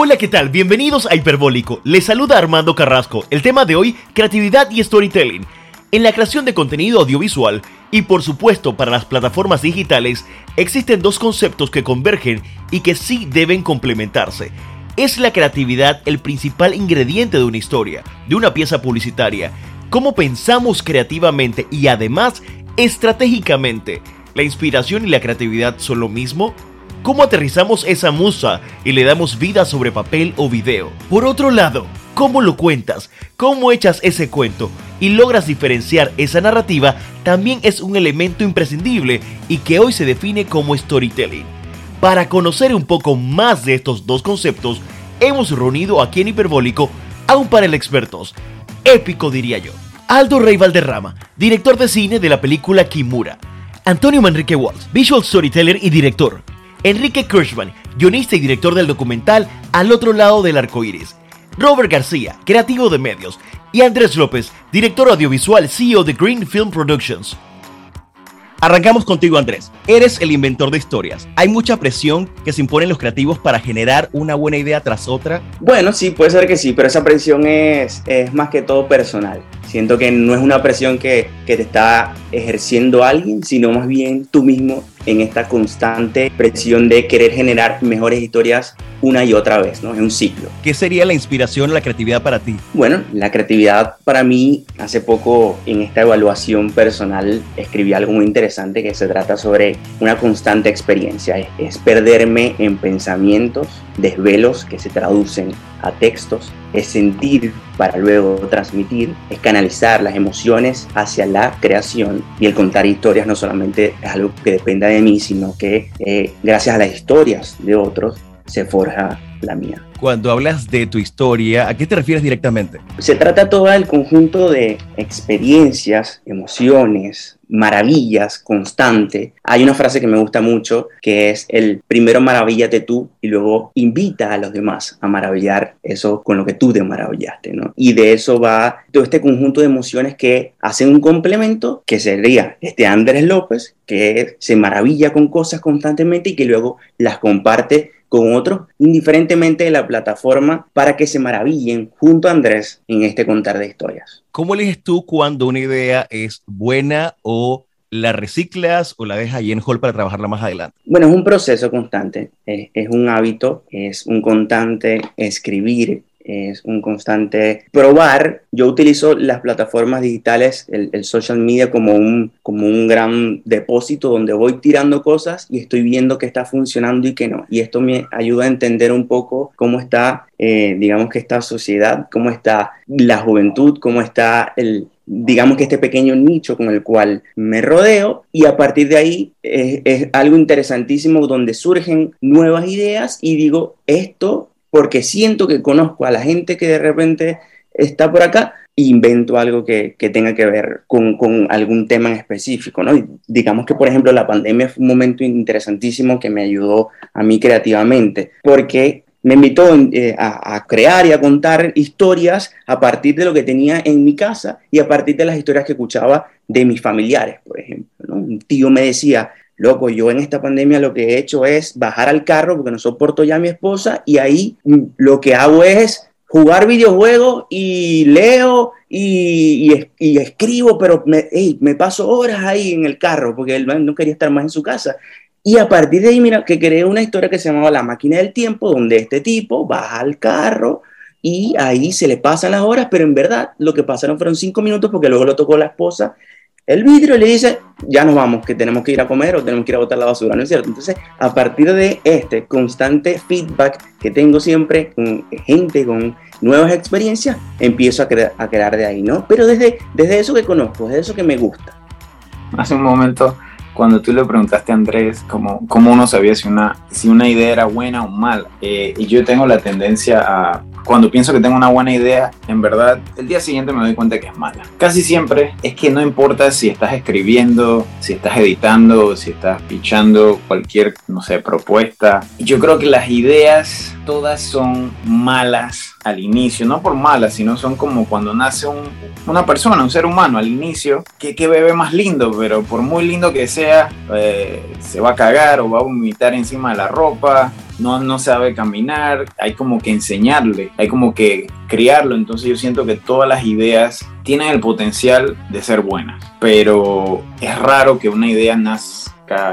Hola, ¿qué tal? Bienvenidos a Hiperbólico. Les saluda Armando Carrasco. El tema de hoy, creatividad y storytelling. En la creación de contenido audiovisual y por supuesto para las plataformas digitales, existen dos conceptos que convergen y que sí deben complementarse. ¿Es la creatividad el principal ingrediente de una historia, de una pieza publicitaria? ¿Cómo pensamos creativamente y además estratégicamente? ¿La inspiración y la creatividad son lo mismo? ¿Cómo aterrizamos esa musa y le damos vida sobre papel o video? Por otro lado, ¿cómo lo cuentas? ¿Cómo echas ese cuento? Y logras diferenciar esa narrativa también es un elemento imprescindible y que hoy se define como storytelling. Para conocer un poco más de estos dos conceptos, hemos reunido aquí en Hiperbólico a un panel de expertos. Épico diría yo. Aldo Rey Valderrama, director de cine de la película Kimura. Antonio Manrique Walls, visual storyteller y director. Enrique Kirschman, guionista y director del documental Al otro lado del arco iris. Robert García, creativo de medios. Y Andrés López, director audiovisual, CEO de Green Film Productions. Arrancamos contigo, Andrés. Eres el inventor de historias. ¿Hay mucha presión que se imponen los creativos para generar una buena idea tras otra? Bueno, sí, puede ser que sí, pero esa presión es, es más que todo personal. Siento que no es una presión que, que te está ejerciendo alguien, sino más bien tú mismo en esta constante presión de querer generar mejores historias una y otra vez, ¿no? Es un ciclo. ¿Qué sería la inspiración, la creatividad para ti? Bueno, la creatividad para mí, hace poco en esta evaluación personal escribí algo muy interesante que se trata sobre una constante experiencia, es, es perderme en pensamientos, desvelos que se traducen a textos, es sentir para luego transmitir, es canalizar las emociones hacia la creación. Y el contar historias no solamente es algo que dependa de mí, sino que eh, gracias a las historias de otros se forja la mía. Cuando hablas de tu historia, ¿a qué te refieres directamente? Se trata todo el conjunto de experiencias, emociones, maravillas constante. Hay una frase que me gusta mucho que es el primero maravíllate tú y luego invita a los demás a maravillar eso con lo que tú te maravillaste, ¿no? Y de eso va todo este conjunto de emociones que hacen un complemento que sería este Andrés López que se maravilla con cosas constantemente y que luego las comparte con otros, indiferentemente de la plataforma, para que se maravillen junto a Andrés en este contar de historias. ¿Cómo eliges tú cuando una idea es buena o la reciclas o la dejas ahí en hall para trabajarla más adelante? Bueno, es un proceso constante, es, es un hábito, es un constante escribir, es un constante probar. Yo utilizo las plataformas digitales, el, social media como un, como un gran depósito donde voy tirando cosas y estoy viendo que está funcionando y que no. Y esto me ayuda a entender un poco cómo está, eh, digamos que esta sociedad, cómo está la juventud, cómo está el, digamos que este pequeño nicho con el cual me rodeo y a partir de ahí es, algo interesantísimo donde surgen nuevas ideas y digo, esto porque siento que conozco a la gente que de repente está por acá e invento algo que, que tenga que ver con, con, algún tema en específico, ¿no? Y digamos que, por ejemplo, la pandemia fue un momento interesantísimo que me ayudó a mí creativamente, porque me invitó eh, a, crear y a contar historias a partir de lo que tenía en mi casa y a partir de las historias que escuchaba de mis familiares, por ejemplo. ¿no? Un tío me decía, loco, yo en esta pandemia lo que he hecho es bajar al carro porque no soporto ya a mi esposa y ahí lo que hago es jugar videojuegos y leo y, escribo, pero me, me, paso horas ahí en el carro porque él no quería estar más en su casa. Y a partir de ahí, mira, que creé una historia que se llamaba La máquina del tiempo, donde este tipo baja al carro y ahí se le pasan las horas, pero en verdad lo que pasaron fueron cinco minutos porque luego lo tocó la esposa el vidrio le dice, ya nos vamos, que tenemos que ir a comer o tenemos que ir a botar la basura, ¿no es cierto? Entonces, a partir de este constante feedback que tengo siempre con gente, con nuevas experiencias, empiezo a, cre a crear de ahí, ¿no? Pero desde, desde eso que conozco, desde eso que me gusta. Hace un momento, cuando tú le preguntaste a Andrés cómo, cómo uno sabía si una, si una idea era buena o mala, eh, y yo tengo la tendencia a cuando pienso que tengo una buena idea, en verdad, el día siguiente me doy cuenta que es mala. Casi siempre es que no importa si estás escribiendo, si estás editando, si estás pichando cualquier, no sé, propuesta. Yo creo que las ideas todas son malas al inicio, no por malas, sino son como cuando nace una persona, un ser humano al inicio, que, que bebé más lindo, pero por muy lindo que sea, eh, se va a cagar o va a vomitar encima de la ropa, no, no sabe caminar, hay como que enseñarle, hay como que criarlo, entonces yo siento que todas las ideas tienen el potencial de ser buenas, pero es raro que una idea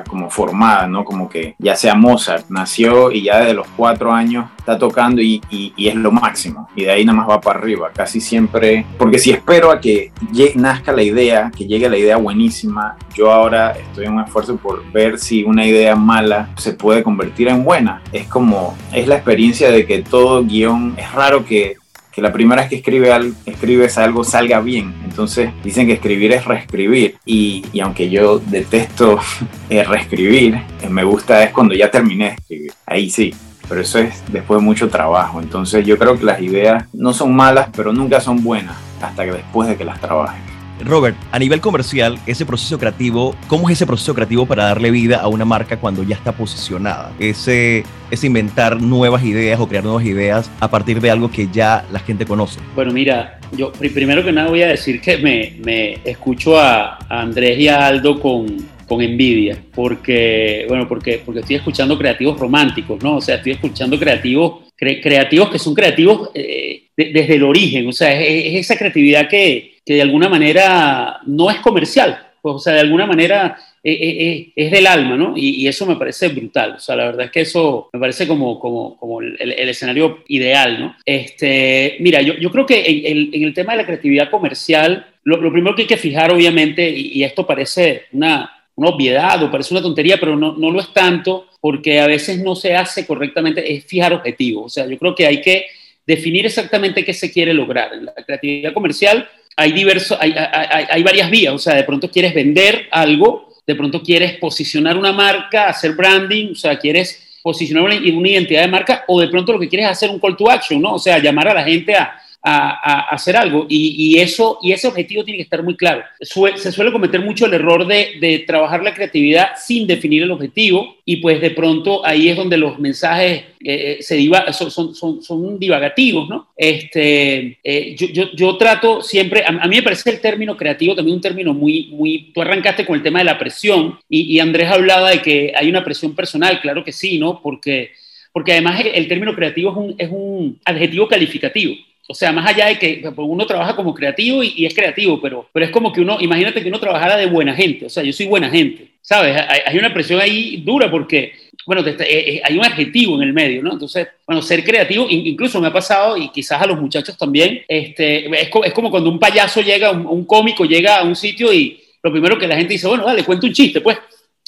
como formada, ¿no? Como que ya sea Mozart, nació y ya desde los cuatro años está tocando y, y, es lo máximo, y de ahí nada más va para arriba, casi siempre, porque si espero a que nazca la idea, que llegue la idea buenísima, yo ahora estoy en un esfuerzo por ver si una idea mala se puede convertir en buena. Es como, es la experiencia de que todo guion, es raro que que la primera vez que escribe algo, escribes algo salga bien. Entonces dicen que escribir es reescribir. Y, y aunque yo detesto eh, reescribir, eh, me gusta es cuando ya terminé de escribir. Ahí sí. Pero eso es después de mucho trabajo. Entonces yo creo que las ideas no son malas, pero nunca son buenas hasta que después de que las trabajes. Robert, a nivel comercial, ese proceso creativo, ¿cómo es ese proceso creativo para darle vida a una marca cuando ya está posicionada? Ese, es inventar nuevas ideas o crear nuevas ideas a partir de algo que ya la gente conoce. Bueno, mira, yo primero que nada voy a decir que me, me escucho a, Andrés y a Aldo con, con envidia, porque, bueno, porque, porque estoy escuchando creativos románticos, ¿no? O sea, estoy escuchando creativos, creativos que son creativos eh, desde el origen, o sea, es esa creatividad que, que de alguna manera no es comercial, pues, o sea, de alguna manera eh, eh, eh, es, del alma, ¿no? Y, eso me parece brutal, o sea, la verdad es que eso me parece como, como, como el, escenario ideal, ¿no? Este, mira, yo, yo creo que en, en, el tema de la creatividad comercial, lo, lo primero que hay que fijar, obviamente, y, esto parece una, una, obviedad o parece una tontería, pero no, no lo es tanto, porque a veces no se hace correctamente, es fijar objetivos, o sea, yo creo que hay que definir exactamente qué se quiere lograr. En la creatividad comercial, hay, diverso, hay, hay, varias vías, o sea, de pronto quieres vender algo, de pronto quieres posicionar una marca, hacer branding, o sea, quieres posicionar una, una identidad de marca, o de pronto lo que quieres es hacer un call to action, ¿no? O sea, llamar a la gente a, a, hacer algo. Y, eso, y ese objetivo tiene que estar muy claro. se suele cometer mucho el error de, trabajar la creatividad sin definir el objetivo y pues de pronto ahí es donde los mensajes eh, eh, se son, son, son, divagativos, ¿no? Este, eh, yo, yo, trato siempre, a, mí me parece el término creativo también un término muy, muy, tú arrancaste con el tema de la presión y, y Andrés hablaba de que hay una presión personal, claro que sí, ¿no? Porque porque además el, término creativo es un, es un, adjetivo calificativo. O sea, más allá de que pues, uno trabaja como creativo y, es creativo, pero, pero es como que uno, imagínate que uno trabajara de buena gente, o sea, yo soy buena gente, ¿sabes? Hay, una presión ahí dura porque, bueno, eh, eh, hay un adjetivo en el medio, ¿no? Entonces, bueno, ser creativo, incluso me ha pasado, y quizás a los muchachos también, este, es, es como cuando un payaso llega, un, cómico llega a un sitio y lo primero que la gente dice, bueno, dale, cuenta un chiste, pues.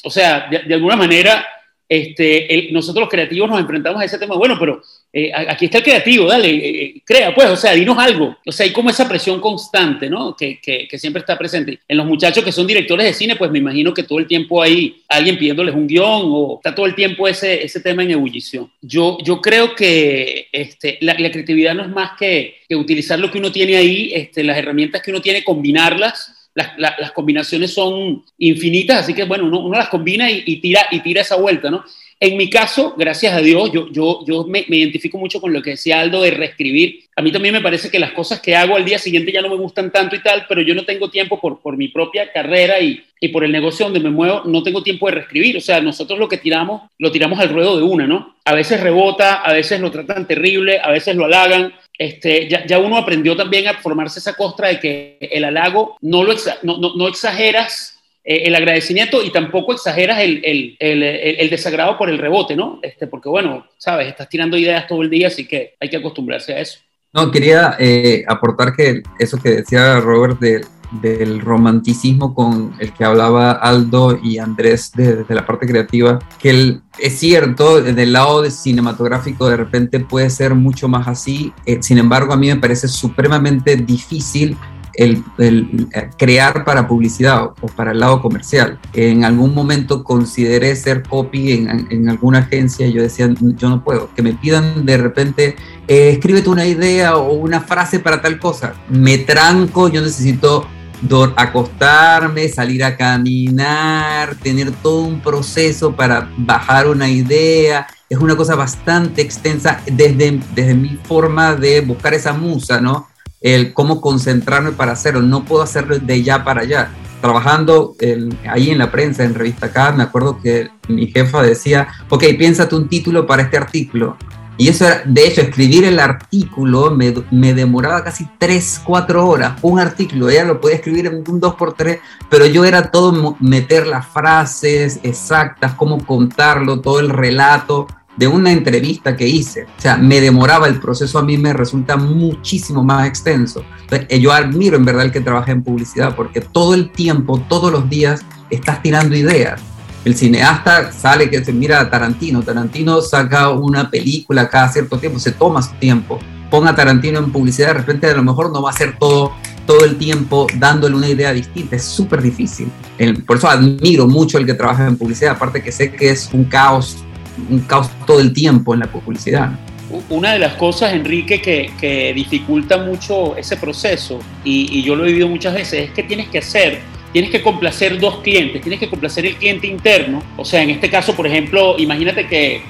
O sea, de alguna manera este, nosotros los creativos nos enfrentamos a ese tema, bueno, pero eh, aquí está el creativo, dale, eh, eh, crea, pues, o sea, dinos algo. O sea, hay como esa presión constante, ¿no? Que, que, que, siempre está presente. En los muchachos que son directores de cine, pues me imagino que todo el tiempo hay alguien pidiéndoles un guion o está todo el tiempo ese, ese tema en ebullición. Yo, yo creo que este, la, creatividad no es más que, que, utilizar lo que uno tiene ahí, este, las herramientas que uno tiene, combinarlas las, combinaciones son infinitas, así que bueno, uno, las combina y, tira, y tira esa vuelta, ¿no? En mi caso, gracias a Dios, yo, yo, yo me, identifico mucho con lo que decía Aldo de reescribir. A mí también me parece que las cosas que hago al día siguiente ya no me gustan tanto y tal, pero yo no tengo tiempo por, por mi propia carrera y, y por el negocio donde me muevo, no tengo tiempo de reescribir. O sea, nosotros lo que tiramos, lo tiramos al ruedo de una, ¿no? A veces rebota, a veces lo tratan terrible, a veces lo halagan, este, ya, uno aprendió también a formarse esa costra de que el halago no, lo no, exageras eh, el agradecimiento y tampoco exageras el, el, desagrado por el rebote, ¿no? Este, porque bueno, sabes, estás tirando ideas todo el día, así que hay que acostumbrarse a eso. No, quería eh, aportar que eso que decía Robert de del romanticismo con el que hablaba Aldo y Andrés desde la parte creativa, que es cierto, desde el lado de cinematográfico de repente puede ser mucho más así, eh, sin embargo a mí me parece supremamente difícil el, eh, crear para publicidad o, para el lado comercial. En algún momento consideré ser copy en, alguna agencia y yo decía, yo no puedo, que me pidan de repente, eh, escríbete una idea o una frase para tal cosa. Me tranco, yo necesito acostarme, salir a caminar, tener todo un proceso para bajar una idea, es una cosa bastante extensa desde, desde mi forma de buscar esa musa, ¿no? El cómo concentrarme para hacerlo. No puedo hacerlo de ya para allá. Trabajando ahí en la prensa, en Revista Acá, me acuerdo que mi jefa decía, ok, piénsate un título para este artículo. Y eso era, de hecho, escribir el artículo me, me, demoraba casi 3, 4 horas. Un artículo, ella lo podía escribir en un 2x3, pero yo era todo meter las frases exactas, cómo contarlo, todo el relato de una entrevista que hice. O sea, me demoraba el proceso, a mí me resulta muchísimo más extenso. Entonces, yo admiro en verdad el que trabaja en publicidad, porque todo el tiempo, todos los días, estás tirando ideas el cineasta sale que se mira a Tarantino. Tarantino saca una película cada cierto tiempo, se toma su tiempo. Ponga a Tarantino en publicidad, de repente a lo mejor no va a ser todo, todo el tiempo dándole una idea distinta. Es súper difícil. por eso admiro mucho el que trabaja en publicidad, aparte que sé que es un caos, un caos todo el tiempo en la publicidad. Una de las cosas, Enrique, que, dificulta mucho ese proceso, y, yo lo he vivido muchas veces, es que tienes que hacer tienes que complacer dos clientes, tienes que complacer el cliente interno, o sea, en este caso, por ejemplo, imagínate que,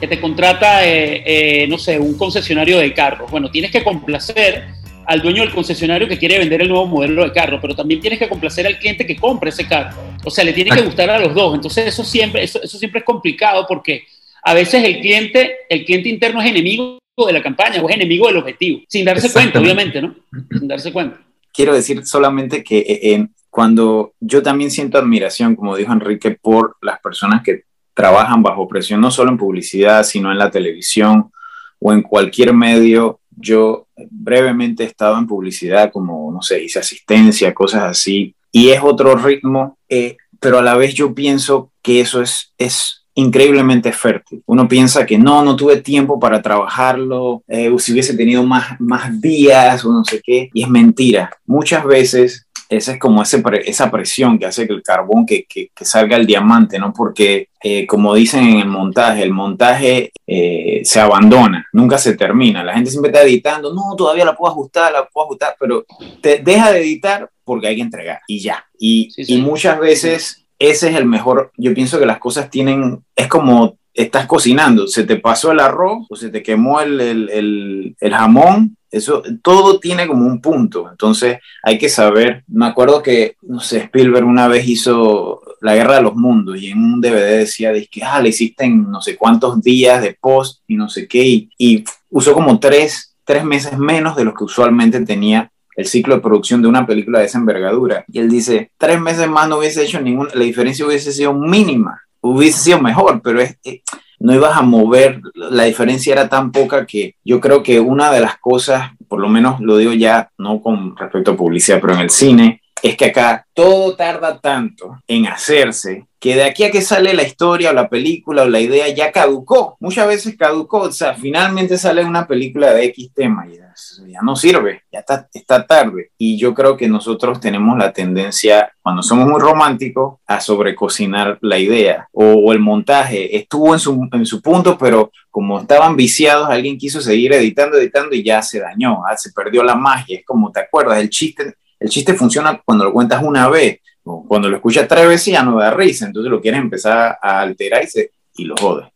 que te contrata, eh, eh, no sé, un concesionario de carros, bueno, tienes que complacer al dueño del concesionario que quiere vender el nuevo modelo de carro, pero también tienes que complacer al cliente que compra ese carro. O sea, le tiene que gustar a los dos. Entonces eso siempre, eso, eso siempre es complicado porque a veces el cliente, el cliente interno es enemigo de la campaña o es enemigo del objetivo, sin darse cuenta, obviamente, ¿no? Sin darse cuenta. Quiero decir solamente que eh, en, cuando yo también siento admiración, como dijo Enrique, por las personas que trabajan bajo presión, no solo en publicidad, sino en la televisión o en cualquier medio. Yo brevemente he estado en publicidad, como, no sé, hice asistencia, cosas así, y es otro ritmo, eh, pero a la vez yo pienso que eso es, es increíblemente fértil. Uno piensa que no, no tuve tiempo para trabajarlo, eh, si hubiese tenido más, más días o no sé qué, y es mentira. Muchas veces esa es como ese esa presión que hace que el carbón que, que, salga el diamante, ¿no? Porque, eh, como dicen en el montaje, el montaje eh, se abandona, nunca se termina. La gente siempre está editando, no, todavía la puedo ajustar, la puedo ajustar, pero te deja de editar porque hay que entregar y ya. Y, y muchas veces ese es el mejor, yo pienso que las cosas tienen, es como estás cocinando, se te pasó el arroz o se te quemó el, el, el, jamón eso, todo tiene como un punto, entonces hay que saber. Me acuerdo que, no sé, Spielberg una vez hizo La Guerra de los Mundos y en un DVD decía, de que, ah, le hiciste en no sé cuántos días de post y no sé qué, y, usó como tres, tres meses menos de lo que usualmente tenía el ciclo de producción de una película de esa envergadura. Y él dice, tres meses más no hubiese hecho ninguna, la diferencia hubiese sido mínima, hubiese sido mejor, pero eh, no ibas a mover, la diferencia era tan poca que yo creo que una de las cosas, por lo menos lo digo ya, no con respecto a publicidad, pero en el cine, es que acá todo tarda tanto en hacerse que de aquí a que sale la historia o la película o la idea ya caducó. Muchas veces caducó, o sea, finalmente sale una película de X tema y ya, no sirve, ya está, está tarde. Y yo creo que nosotros tenemos la tendencia, cuando somos muy románticos, a sobrecocinar la idea o, el montaje. Estuvo en su, en su punto, pero como estaban viciados, alguien quiso seguir editando, editando y ya se dañó, ah, se perdió la magia. Es como, ¿te acuerdas? El chiste, el chiste funciona cuando lo cuentas una vez cuando lo escuchas tres veces ya no da risa, entonces lo quieres empezar a alterar y, y lo jodes.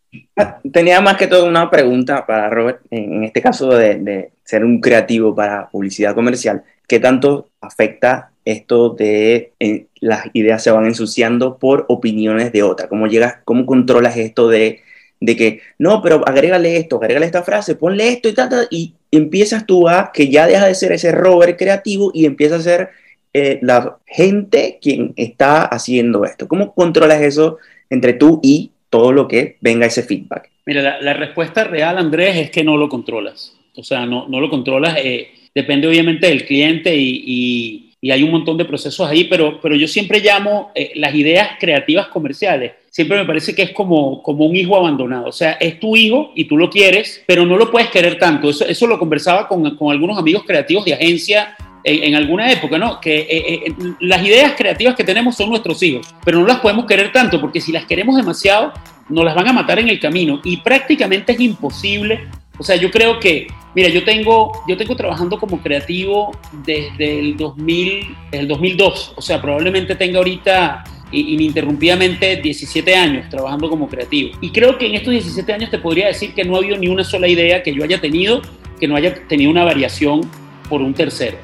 Tenía más que todo una pregunta para Robert, en este caso de, ser un creativo para publicidad comercial, ¿qué tanto afecta esto de las ideas se van ensuciando por opiniones de otra? ¿Cómo llegas, cómo controlas esto de, de que, no, pero agrégale esto, agrégale esta frase, ponle esto y tal, y empiezas tú a que ya deja de ser ese Robert creativo y empieza a ser eh, la gente quien está haciendo esto? ¿Cómo controlas eso entre tú y todo lo que venga ese feedback? Mira, la, respuesta real, Andrés, es que no lo controlas. O sea, no, no lo controlas. Eh, depende obviamente del cliente y, y, hay un montón de procesos ahí, pero, pero yo siempre llamo eh, las ideas creativas comerciales. Siempre me parece que es como, como un hijo abandonado. O sea, es tu hijo y tú lo quieres, pero no lo puedes querer tanto. Eso, eso lo conversaba con, con algunos amigos creativos de agencia en, alguna época, ¿no? Que eh, eh, las ideas creativas que tenemos son nuestros hijos, pero no las podemos querer tanto, porque si las queremos demasiado, nos las van a matar en el camino y prácticamente es imposible. O sea, yo creo que, mira, yo tengo, yo tengo trabajando como creativo desde el, 2000, el 2002, o sea, probablemente tenga ahorita ininterrumpidamente 17 años trabajando como creativo. Y creo que en estos 17 años te podría decir que no ha habido ni una sola idea que yo haya tenido que no haya tenido una variación por un tercero.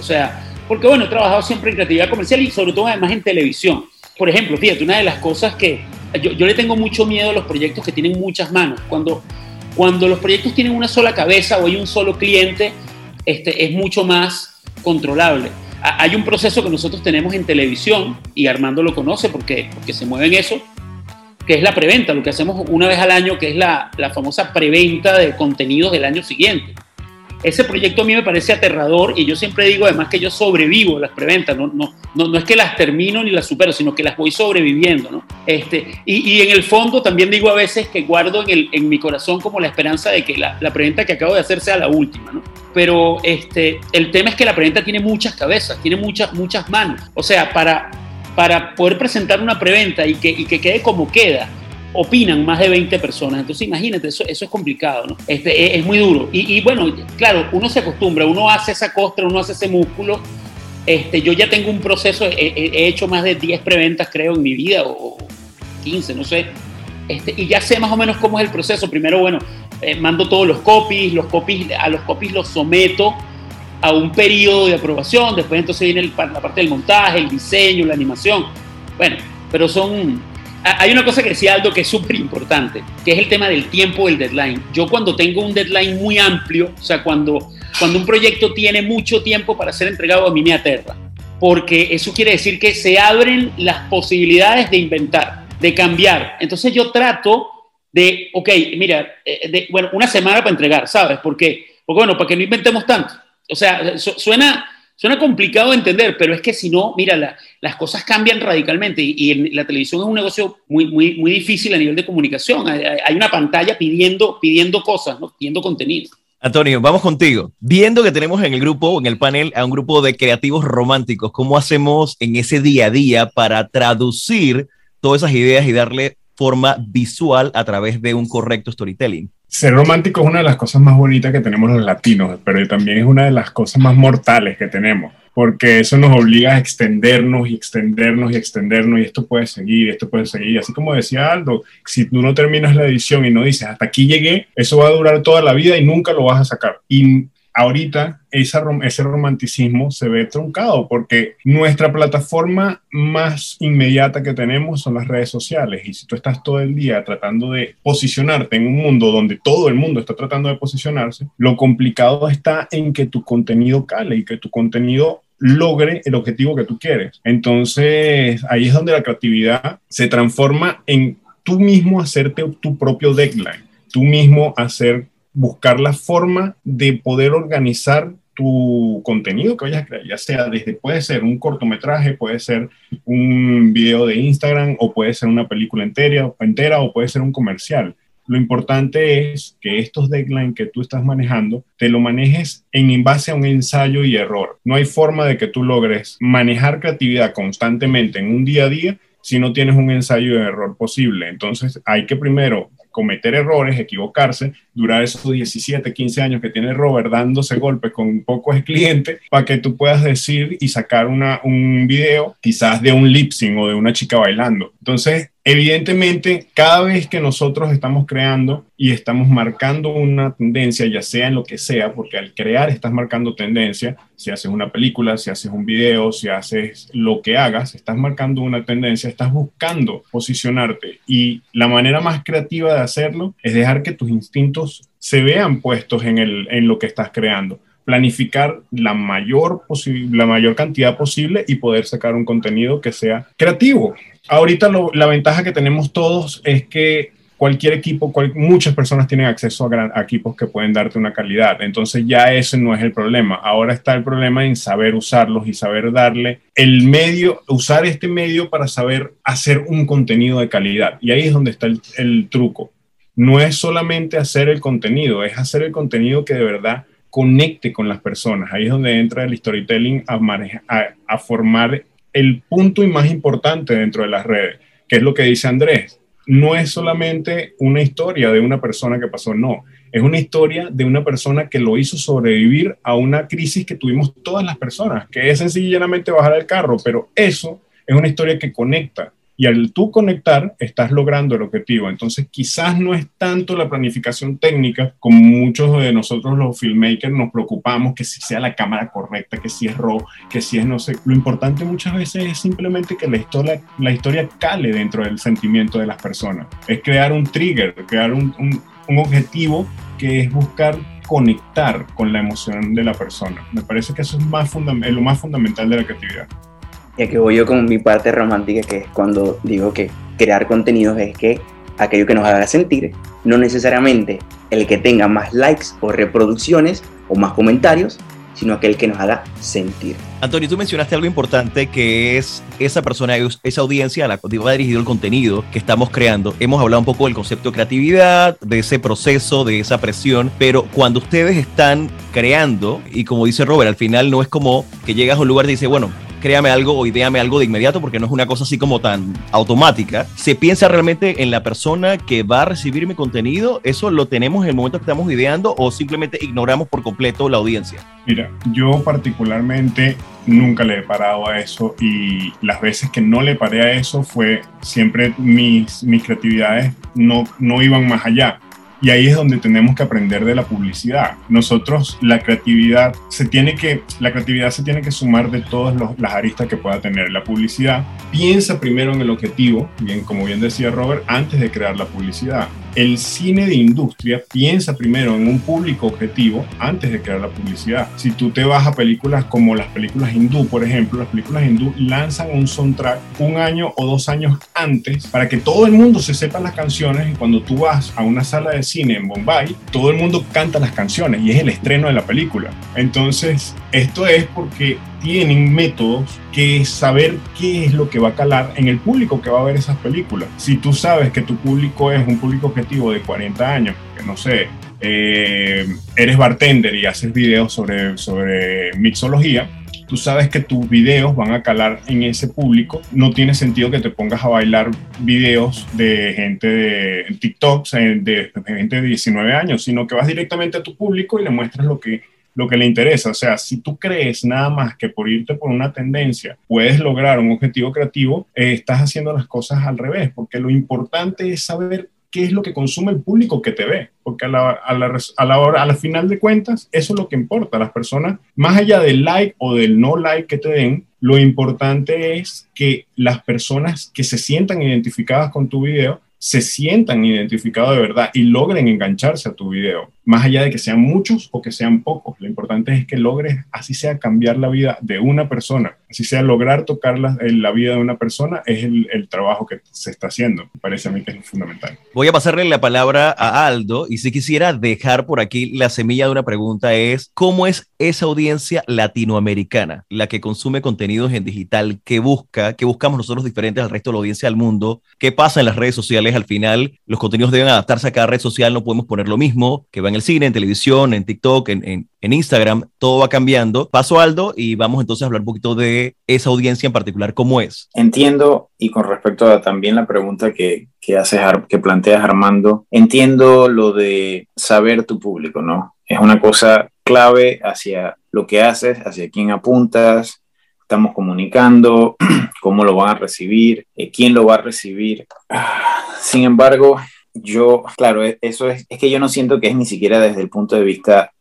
O sea, porque bueno, he trabajado siempre en creatividad comercial y sobre todo además en televisión. Por ejemplo, fíjate, una de las cosas que yo, yo le tengo mucho miedo a los proyectos que tienen muchas manos. Cuando, cuando los proyectos tienen una sola cabeza o hay un solo cliente, este, es mucho más controlable. Hay un proceso que nosotros tenemos en televisión, y Armando lo conoce porque, porque se mueve en eso, que es la preventa, lo que hacemos una vez al año, que es la, la famosa preventa de contenidos del año siguiente. Ese proyecto a mí me parece aterrador y yo siempre digo además que yo sobrevivo las preventas, no, no, no, no es que las termino ni las supero, sino que las voy sobreviviendo. ¿no? Este, y, y, en el fondo también digo a veces que guardo en, el, en mi corazón como la esperanza de que la, la, preventa que acabo de hacer sea la última. ¿no? Pero este, el tema es que la preventa tiene muchas cabezas, tiene muchas, muchas manos. O sea, para, para poder presentar una preventa y que, y que quede como queda, opinan más de 20 personas. Entonces, imagínate, eso, eso es complicado, ¿no? Este, es, es muy duro. Y, y, bueno, claro, uno se acostumbra, uno hace esa costra, uno hace ese músculo. Este, yo ya tengo un proceso, he, he hecho más de 10 preventas, creo, en mi vida, o 15, no sé. Este, y ya sé más o menos cómo es el proceso. Primero, bueno, eh, mando todos los copies, los copies, a los copies los someto a un periodo de aprobación, después entonces viene la parte del montaje, el diseño, la animación. Bueno, pero son, hay una cosa que decía Aldo que es súper importante, que es el tema del tiempo del deadline. Yo cuando tengo un deadline muy amplio, o sea, cuando, cuando un proyecto tiene mucho tiempo para ser entregado, a mí me aterra, porque eso quiere decir que se abren las posibilidades de inventar, de cambiar. Entonces yo trato de, ok, mira, de, bueno, una semana para entregar, ¿sabes? Porque, bueno, para que no inventemos tanto. O sea, suena Suena complicado de entender, pero es que si no, mira, la, las cosas cambian radicalmente y, y la televisión es un negocio muy, muy, muy difícil a nivel de comunicación. Hay, hay una pantalla pidiendo, pidiendo cosas, ¿no? pidiendo contenido. Antonio, vamos contigo. Viendo que tenemos en el grupo, en el panel, a un grupo de creativos románticos, ¿cómo hacemos en ese día a día para traducir todas esas ideas y darle forma visual a través de un correcto storytelling? Ser romántico es una de las cosas más bonitas que tenemos los latinos, pero también es una de las cosas más mortales que tenemos, porque eso nos obliga a extendernos y extendernos y extendernos y esto puede seguir, esto puede seguir. Así como decía Aldo, si tú no terminas la edición y no dices hasta aquí llegué, eso va a durar toda la vida y nunca lo vas a sacar. Ahorita esa, ese romanticismo se ve truncado porque nuestra plataforma más inmediata que tenemos son las redes sociales y si tú estás todo el día tratando de posicionarte en un mundo donde todo el mundo está tratando de posicionarse, lo complicado está en que tu contenido cale y que tu contenido logre el objetivo que tú quieres. Entonces, ahí es donde la creatividad se transforma en tú mismo hacerte tu propio deadline, tú mismo hacer buscar la forma de poder organizar tu contenido que vayas a crear, ya sea desde, puede ser un cortometraje, puede ser un video de Instagram o puede ser una película entera, entera o puede ser un comercial. Lo importante es que estos deadlines que tú estás manejando, te lo manejes en base a un ensayo y error. No hay forma de que tú logres manejar creatividad constantemente en un día a día si no tienes un ensayo de error posible. Entonces hay que primero cometer errores, equivocarse, durar esos 17, 15 años que tiene Robert dándose golpes con pocos clientes para que tú puedas decir y sacar una, un video quizás de un lip sync o de una chica bailando. Entonces, Evidentemente, cada vez que nosotros estamos creando y estamos marcando una tendencia, ya sea en lo que sea, porque al crear estás marcando tendencia, si haces una película, si haces un video, si haces lo que hagas, estás marcando una tendencia, estás buscando posicionarte. Y la manera más creativa de hacerlo es dejar que tus instintos se vean puestos en, el, en lo que estás creando planificar la mayor, la mayor cantidad posible y poder sacar un contenido que sea creativo. Ahorita lo, la ventaja que tenemos todos es que cualquier equipo, cual, muchas personas tienen acceso a, gran, a, equipos que pueden darte una calidad. Entonces ya ese no es el problema. Ahora está el problema en saber usarlos y saber darle el medio, usar este medio para saber hacer un contenido de calidad. Y ahí es donde está el, el truco. No es solamente hacer el contenido, es hacer el contenido que de verdad conecte con las personas. Ahí es donde entra el storytelling a, formar el punto y más importante dentro de las redes, que es lo que dice Andrés. No es solamente una historia de una persona que pasó, no. Es una historia de una persona que lo hizo sobrevivir a una crisis que tuvimos todas las personas, que es sencillamente bajar el carro, pero eso es una historia que conecta. Y al tú conectar, estás logrando el objetivo. Entonces, quizás no es tanto la planificación técnica, como muchos de nosotros los filmmakers nos preocupamos, que si sea la cámara correcta, que si es RAW, que si es no sé. Lo importante muchas veces es simplemente que la historia, la cale dentro del sentimiento de las personas. Es crear un trigger, crear un, un, objetivo que es buscar conectar con la emoción de la persona. Me parece que eso es, más lo más fundamental de la creatividad. Y que voy yo con mi parte romántica, que es cuando digo que crear contenidos es que aquello que nos haga sentir, no necesariamente el que tenga más likes o reproducciones o más comentarios, sino aquel que nos haga sentir. Antonio, tú mencionaste algo importante que es esa persona, esa audiencia a la que va dirigido el contenido que estamos creando. Hemos hablado un poco del concepto de creatividad, de ese proceso, de esa presión, pero cuando ustedes están creando, y como dice Robert, al final no es como que llegas a un lugar y dices, bueno, créame algo o ideame algo de inmediato porque no es una cosa así como tan automática. Se piensa realmente en la persona que va a recibir mi contenido, eso lo tenemos en el momento que estamos ideando o simplemente ignoramos por completo la audiencia. Mira, yo particularmente nunca le he parado a eso y las veces que no le paré a eso fue siempre mis, mis creatividades no, no iban más allá y ahí es donde tenemos que aprender de la publicidad. Nosotros, la creatividad se tiene que, la creatividad se tiene que sumar de todas las aristas que pueda tener. La publicidad piensa primero en el objetivo, bien, como bien decía Robert, antes de crear la publicidad el cine de industria piensa primero en un público objetivo antes de crear la publicidad. Si tú te vas a películas como las películas hindú, por ejemplo, las películas hindú lanzan un soundtrack un año o dos años antes para que todo el mundo se sepa las canciones y cuando tú vas a una sala de cine en Bombay, todo el mundo canta las canciones y es el estreno de la película. Entonces, esto es porque tienen métodos que saber qué es lo que va a calar en el público que va a ver esas películas. Si tú sabes que tu público es un público objetivo de 40 años, que no sé, eh, eres bartender y haces videos sobre, sobre mixología, tú sabes que tus videos van a calar en ese público. No tiene sentido que te pongas a bailar videos de gente de TikTok, de, de gente de 19 años, sino que vas directamente a tu público y le muestras lo que lo que le interesa. O sea, si tú crees nada más que por irte por una tendencia puedes lograr un objetivo creativo, eh, estás haciendo las cosas al revés, porque lo importante es saber qué es lo que consume el público que te ve, porque a la, a la, a la hora, a final de cuentas, eso es lo que importa. Las personas, más allá del like o del no like que te den, lo importante es que las personas que se sientan identificadas con tu video se sientan identificados de verdad y logren engancharse a tu video, más allá de que sean muchos o que sean pocos. Lo importante es que logres, así sea, cambiar la vida de una persona, así sea, lograr tocar la, la vida de una persona, es el, el, trabajo que se está haciendo. Parece a mí que es fundamental. Voy a pasarle la palabra a Aldo y si quisiera dejar por aquí la semilla de una pregunta es, ¿cómo es esa audiencia latinoamericana, la que consume contenidos en digital, que busca, que buscamos nosotros diferentes al resto de la audiencia del mundo? ¿Qué pasa en las redes sociales? al final los contenidos deben adaptarse a cada red social, no podemos poner lo mismo que va en el cine, en televisión, en TikTok, en, en, en Instagram, todo va cambiando. Paso Aldo y vamos entonces a hablar un poquito de esa audiencia en particular, ¿cómo es? Entiendo, y con respecto a también la pregunta que, que, haces, que planteas Armando, entiendo lo de saber tu público, ¿no? Es una cosa clave hacia lo que haces, hacia quién apuntas, estamos comunicando, cómo lo van a recibir, eh, quién lo va a recibir. Sin embargo, yo, claro, e, eso es, es que yo no siento que es ni siquiera desde el punto de vista,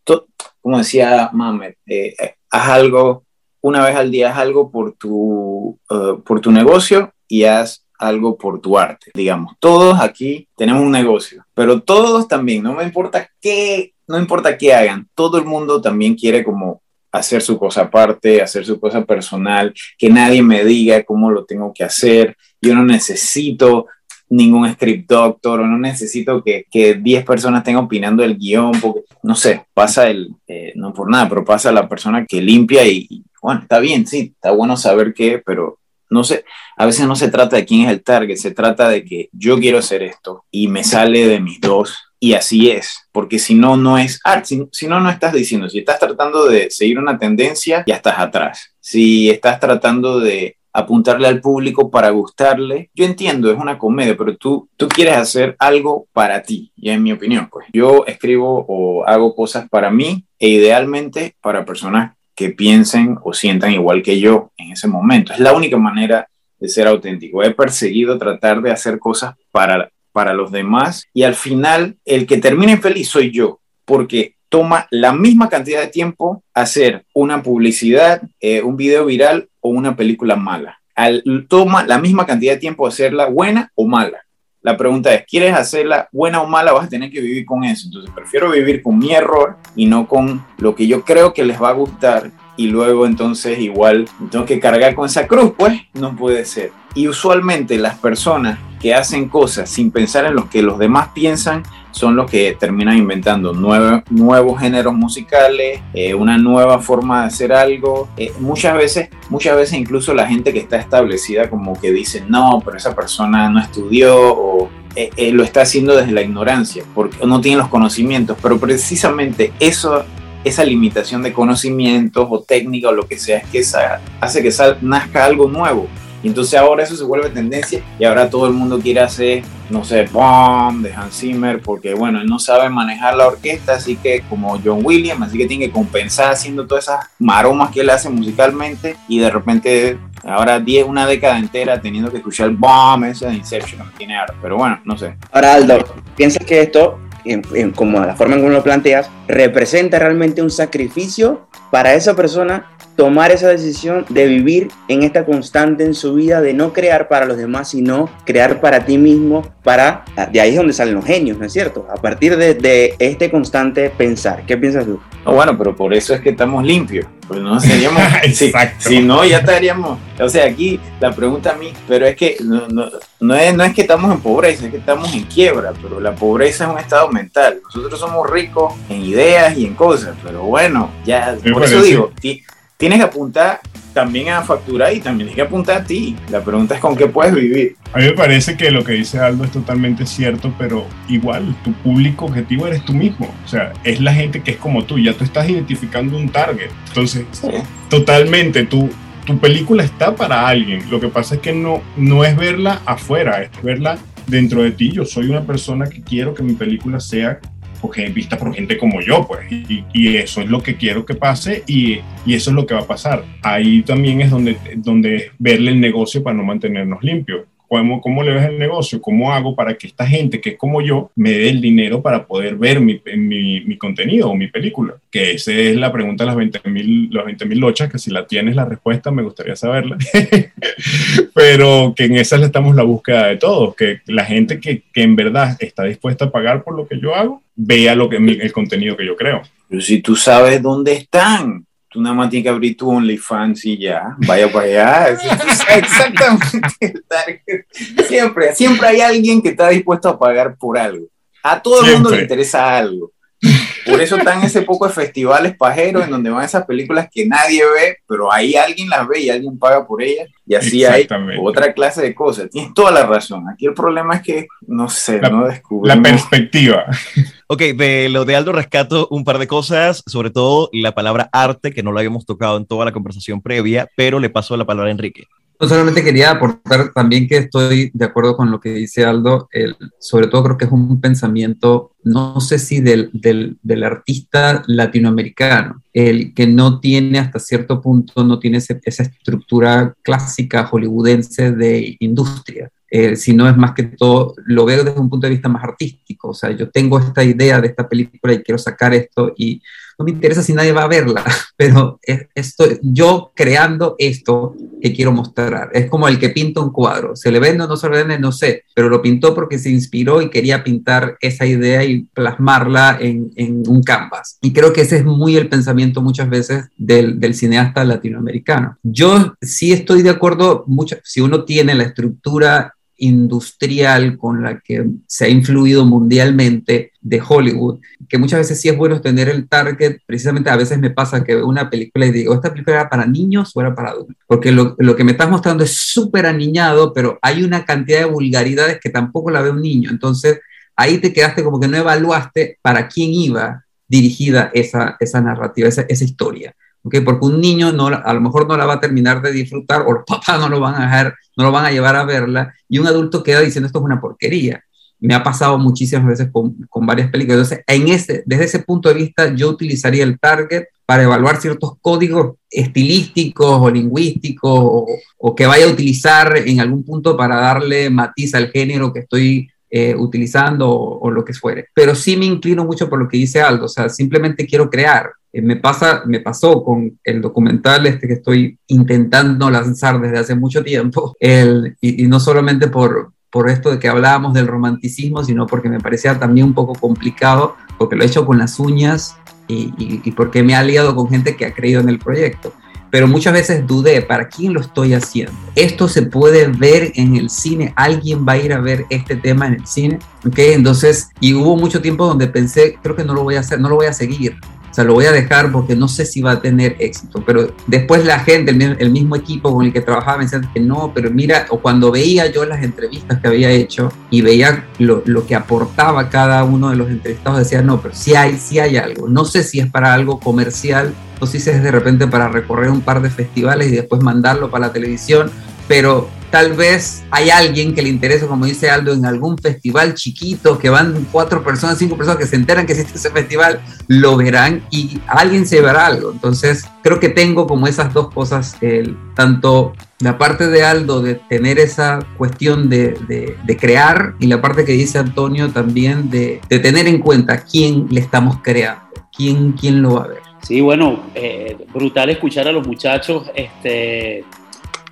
como decía Mamet, eh, haz algo una vez al día, haz algo por tu, uh, por tu negocio y haz algo por tu arte, digamos. Todos aquí tenemos un negocio, pero todos también, no me importa qué, no importa qué hagan, todo el mundo también quiere como hacer su cosa aparte, hacer su cosa personal, que nadie me diga cómo lo tengo que hacer. Yo no necesito ningún script doctor o no necesito que, que 10 personas estén opinando el guion, porque, no sé, pasa el, eh, no por nada, pero pasa la persona que limpia y, bueno, está bien, sí, está bueno saber qué, pero no sé, a veces no se trata de quién es el target, se trata de que yo quiero hacer esto y me sale de mis dos y así es, porque si no, no es art, si, si, no, no estás diciendo, si estás tratando de seguir una tendencia, ya estás atrás. Si estás tratando de apuntarle al público para gustarle, yo entiendo, es una comedia, pero tú, tú quieres hacer algo para ti, y en mi opinión, pues yo escribo o hago cosas para mí e idealmente para personas que piensen o sientan igual que yo en ese momento. Es la única manera de ser auténtico. He perseguido tratar de hacer cosas para, para los demás y al final el que termine feliz soy yo, porque toma la misma cantidad de tiempo hacer una publicidad, eh, un video viral o una película mala. Al, toma la misma cantidad de tiempo hacerla buena o mala. La pregunta es, ¿quieres hacerla buena o mala? Vas a tener que vivir con eso. Entonces prefiero vivir con mi error y no con lo que yo creo que les va a gustar y luego entonces igual tengo que cargar con esa cruz, pues no puede ser. Y usualmente las personas que hacen cosas sin pensar en lo que los demás piensan son los que terminan inventando nuevos géneros musicales, eh, una nueva forma de hacer algo. Eh, muchas veces, muchas veces incluso la gente que está establecida como que dice, no, pero esa persona no estudió o eh, lo está haciendo desde la ignorancia, porque no tiene los conocimientos, pero precisamente eso esa limitación de conocimientos o técnica o lo que sea, es que hace que nazca algo nuevo. Y entonces ahora eso se vuelve tendencia y ahora todo el mundo quiere hacer, no sé, bomb de Hans Zimmer, porque bueno, él no sabe manejar la orquesta, así que como John Williams, así que tiene que compensar haciendo todas esas maromas que él hace musicalmente y de repente ahora 10, una década entera teniendo que escuchar bomb ese de Inception, tiene arte, pero bueno, no sé. Ahora Aldo, ¿piensas que esto en, como la forma en que lo planteas, representa realmente un sacrificio para esa persona tomar esa decisión de vivir en esta constante en su vida, de no crear para los demás, sino crear para ti mismo, para... De ahí es donde salen los genios, ¿no es cierto? A partir de, este constante pensar. ¿Qué piensas tú? bueno, pero por eso es que estamos limpios. Pues no seríamos... si, si, no, ya estaríamos... O sea, aquí la pregunta a mí, pero es que no, no, no, es, no es que estamos en pobreza, es que estamos en quiebra, pero la pobreza es un estado mental. Nosotros somos ricos en ideas y en cosas, pero bueno, ya... por eso digo tienes que apuntar también a facturar y también tienes que apuntar a ti. La pregunta es con qué puedes vivir. A mí me parece que lo que dice Aldo es totalmente cierto, pero igual tu público objetivo eres tú mismo. O sea, es la gente que es como tú. Ya tú estás identificando un target. Entonces, totalmente tú. Tu película está para alguien. Lo que pasa es que no, no es verla afuera, es verla dentro de ti. Yo soy una persona que quiero que mi película sea porque vista por gente como yo, pues, y, y, eso es lo que quiero que pase y, y, eso es lo que va a pasar. Ahí también es donde, donde verle el negocio para no mantenernos limpios. ¿Cómo, ¿Cómo le ves el negocio? ¿Cómo hago para que esta gente que es como yo me dé el dinero para poder ver mi, mi, mi contenido o mi película? Que esa es la pregunta de las 20 mil los 20, lochas, que si la tienes la respuesta me gustaría saberla. Pero que en esa estamos la búsqueda de todos, que la gente que, que en verdad está dispuesta a pagar por lo que yo hago, vea lo que, el contenido que yo creo. Pero si tú sabes dónde están, tú nada más tienes que abrir tu OnlyFans y ya, vaya para allá. Exactamente. siempre, siempre hay alguien que está dispuesto a pagar por algo. A todo el mundo le interesa algo. Por eso están ese poco de festivales pajeros en donde van esas películas que nadie ve, pero ahí alguien las ve y alguien paga por ellas. Y así hay otra clase de cosas. Tienes toda la razón. Aquí el problema es que, no sé, no descubrimos. La perspectiva. Ok, de lo de Aldo rescato un par de cosas, sobre todo la palabra arte, que no lo habíamos tocado en toda la conversación previa, pero le paso la palabra a Enrique. No solamente quería aportar también que estoy de acuerdo con lo que dice Aldo, el, sobre todo creo que es un pensamiento, no sé si del, del, del, artista latinoamericano, el que no tiene hasta cierto punto, no tiene esa estructura clásica hollywoodense de industria. Eh, sino es más que todo, lo veo desde un punto de vista más artístico, o sea, yo tengo esta idea de esta película y quiero sacar esto y no me interesa si nadie va a verla, pero estoy yo creando esto que quiero mostrar. Es como el que pinta un cuadro, se le vende o no se le vende, no sé, pero lo pintó porque se inspiró y quería pintar esa idea y plasmarla en, un canvas. Y creo que ese es muy el pensamiento muchas veces del, cineasta latinoamericano. Yo sí estoy de acuerdo, si uno tiene la estructura industrial con la que se ha influido mundialmente de Hollywood, que muchas veces sí es bueno tener el target, precisamente a veces me pasa que veo una película y digo, ¿esta película era para niños o era para adultos? Porque lo, lo que me estás mostrando es súper aniñado, pero hay una cantidad de vulgaridades que tampoco la ve un niño, entonces ahí te quedaste como que no evaluaste para quién iba dirigida esa, esa narrativa, esa, esa historia. ¿okay? Porque un niño no, a lo mejor no la va a terminar de disfrutar o los papás no lo van a dejar, no lo van a llevar a verla y un adulto queda diciendo esto es una porquería. Me ha pasado muchísimas veces con, con varias películas. Entonces, en ese, desde ese punto de vista, yo utilizaría el target para evaluar ciertos códigos estilísticos o lingüísticos o, que vaya a utilizar en algún punto para darle matiz al género que estoy eh, utilizando o, o, lo que fuere. Pero sí me inclino mucho por lo que dice Aldo, o sea, simplemente quiero crear. Eh, me, pasa, me pasó con el documental este que estoy intentando lanzar desde hace mucho tiempo, el, y, y no solamente por, por esto de que hablábamos del romanticismo, sino porque me parecía también un poco complicado, porque lo he hecho con las uñas y, y, y, porque me ha aliado con gente que ha creído en el proyecto. Pero muchas veces dudé, ¿para quién lo estoy haciendo? ¿Esto se puede ver en el cine? ¿Alguien va a ir a ver este tema en el cine? ¿Ok? Entonces, y hubo mucho tiempo donde pensé, creo que no lo voy a hacer, no lo voy a seguir. O sea, lo voy a dejar porque no sé si va a tener éxito. Pero después la gente, el, el mismo equipo con el que trabajaba, me decían que no, pero mira, o cuando veía yo las entrevistas que había hecho y veía lo, lo, que aportaba cada uno de los entrevistados, decía, no, pero sí hay, sí hay algo. No sé si es para algo comercial, sé si es de repente para recorrer un par de festivales y después mandarlo para la televisión, pero tal vez hay alguien que le interese, como dice Aldo, en algún festival chiquito, que van cuatro personas, cinco personas que se enteran que existe ese festival, lo verán y alguien se verá algo. Entonces, creo que tengo como esas dos cosas, el, tanto la parte de Aldo de tener esa cuestión de, de, crear y la parte que dice Antonio también de, de, tener en cuenta quién le estamos creando, quién, quién lo va a ver. Sí, bueno, eh, brutal escuchar a los muchachos. Este,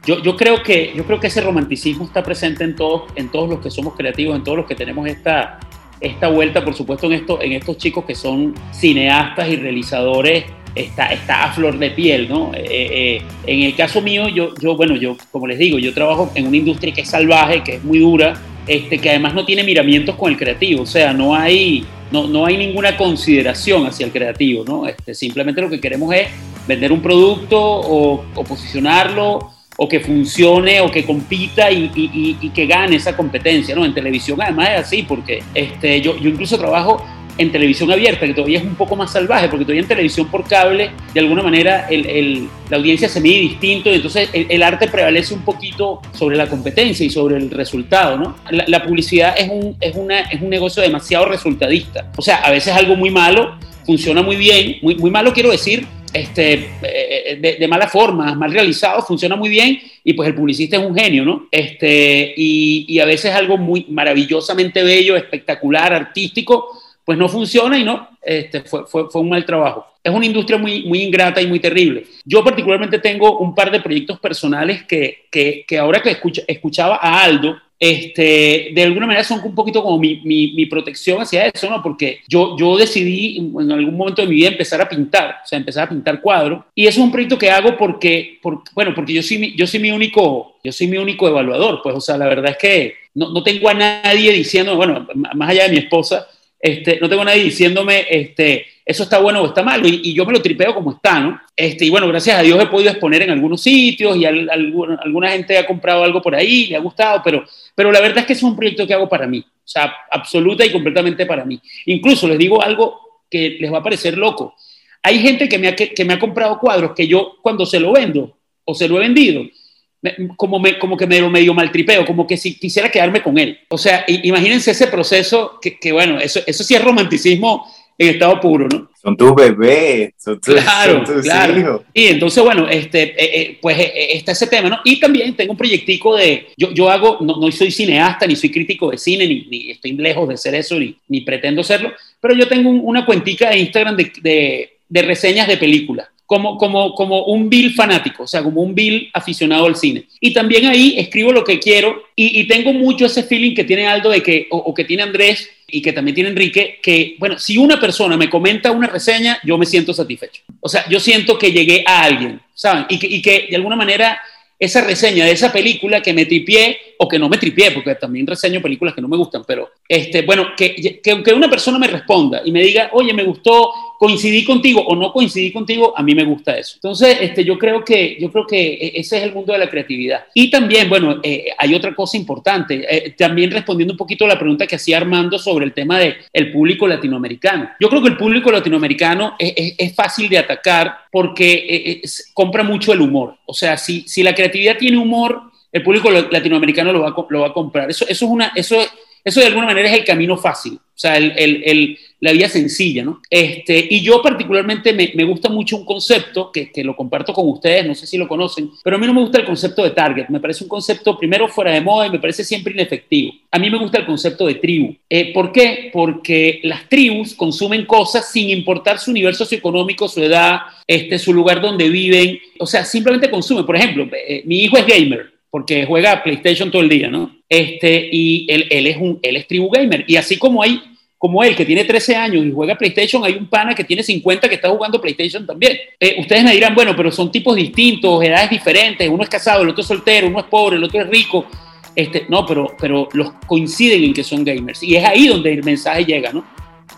yo, yo, creo que, yo creo que ese romanticismo está presente en todos, en todos los que somos creativos, en todos los que tenemos esta, esta vuelta, por supuesto, en, esto, en estos chicos que son cineastas y realizadores, está, está a flor de piel, ¿no? Eh, eh, en el caso mío, yo, yo, bueno, yo, como les digo, yo trabajo en una industria que es salvaje, que es muy dura, este, que además no tiene miramientos con el creativo, o sea, no hay, no, no hay ninguna consideración hacia el creativo, ¿no? Este, simplemente lo que queremos es vender un producto o, o posicionarlo o que funcione o que compita y, y, y, que gane esa competencia, ¿no? En televisión además es así, porque este, yo, yo incluso trabajo en televisión abierta, que todavía es un poco más salvaje, porque todavía en televisión por cable, de alguna manera, el, el, la audiencia se mide distinto y entonces el, el, arte prevalece un poquito sobre la competencia y sobre el resultado, ¿no? La, la publicidad es un, es, una, es un negocio demasiado resultadista. O sea, a veces algo muy malo funciona muy bien, muy, muy malo quiero decir, este, de, de, mala forma, mal realizado, funciona muy bien y pues el publicista es un genio, ¿no? Este, y, a veces algo muy maravillosamente bello, espectacular, artístico, pues no funciona y no, este, fue, fue, un mal trabajo. Es una industria muy, muy ingrata y muy terrible. Yo particularmente tengo un par de proyectos personales que, que, que ahora que escucha, escuchaba a Aldo, este, de alguna manera son un poquito como mi, mi, mi, protección hacia eso, ¿no? Porque yo, yo decidí en algún momento de mi vida empezar a pintar, o sea, empezar a pintar cuadros. Y eso es un proyecto que hago porque, por, bueno, porque yo soy, mi, yo soy mi único, yo soy mi único evaluador, pues, o sea, la verdad es que no, no tengo a nadie diciendo, bueno, más allá de mi esposa, este, no tengo a nadie diciéndome, este, eso está bueno o está malo, y, yo me lo tripeo como está, ¿no? Este, y bueno, gracias a Dios he podido exponer en algunos sitios y al, al, alguna gente ha comprado algo por ahí, le ha gustado, pero, pero la verdad es que es un proyecto que hago para mí, o sea, absoluta y completamente para mí. Incluso les digo algo que les va a parecer loco. Hay gente que me ha, que me ha comprado cuadros que yo cuando se lo vendo o se lo he vendido, como, me, como que me lo medio maltripeo, como que si quisiera quedarme con él. O sea, imagínense ese proceso que, que, bueno, eso, eso sí es romanticismo en estado puro, ¿no? Son tus bebés, son tus, claro, son tus claro. hijos. Y entonces, bueno, este, eh, eh, pues eh, está ese tema, ¿no? Y también tengo un proyectico de, yo, yo hago, no, no, soy cineasta, ni soy crítico de cine, ni, ni estoy lejos de ser eso, ni, ni pretendo serlo, pero yo tengo un, una cuentica de Instagram de, de, de reseñas de películas como, como, como un Bill fanático, o sea, como un Bill aficionado al cine. Y también ahí escribo lo que quiero y, y tengo mucho ese feeling que tiene Aldo de que, o, o, que tiene Andrés y que también tiene Enrique, que, bueno, si una persona me comenta una reseña, yo me siento satisfecho. O sea, yo siento que llegué a alguien, ¿saben? Y que, y que de alguna manera esa reseña de esa película que me tripié o que no me tripié, porque también reseño películas que no me gustan, pero este, bueno, que, que, que, una persona me responda y me diga, oye, me gustó, coincidí contigo o no coincidí contigo, a mí me gusta eso. Entonces, este, yo, creo que, yo creo que ese es el mundo de la creatividad. Y también, bueno, eh, hay otra cosa importante, eh, también respondiendo un poquito a la pregunta que hacía Armando sobre el tema del el público latinoamericano. Yo creo que el público latinoamericano es, es, fácil de atacar porque eh, compra mucho el humor. O sea, si, si la creatividad tiene humor, el público latinoamericano lo va lo va a comprar. Eso, eso, es una, eso, eso de alguna manera es el camino fácil, o sea, el, el, la vía sencilla, ¿no? Este, y yo particularmente me, me gusta mucho un concepto que, que, lo comparto con ustedes, no sé si lo conocen, pero a mí no me gusta el concepto de target, me parece un concepto primero fuera de moda y me parece siempre inefectivo. A mí me gusta el concepto de tribu. Eh, ¿Por qué? Porque las tribus consumen cosas sin importar su nivel socioeconómico, su edad, este, su lugar donde viven, o sea, simplemente consumen. Por ejemplo, eh, mi hijo es gamer, porque juega PlayStation todo el día, ¿no? Este, y él, él, es un, él es tribu gamer. Y así como hay, como él, que tiene 13 años y juega PlayStation, hay un pana que tiene 50 que está jugando PlayStation también. Eh, ustedes me dirán, bueno, pero son tipos distintos, edades diferentes, uno es casado, el otro es soltero, uno es pobre, el otro es rico. Este, no, pero, pero los coinciden en que son gamers. Y es ahí donde el mensaje llega, ¿no?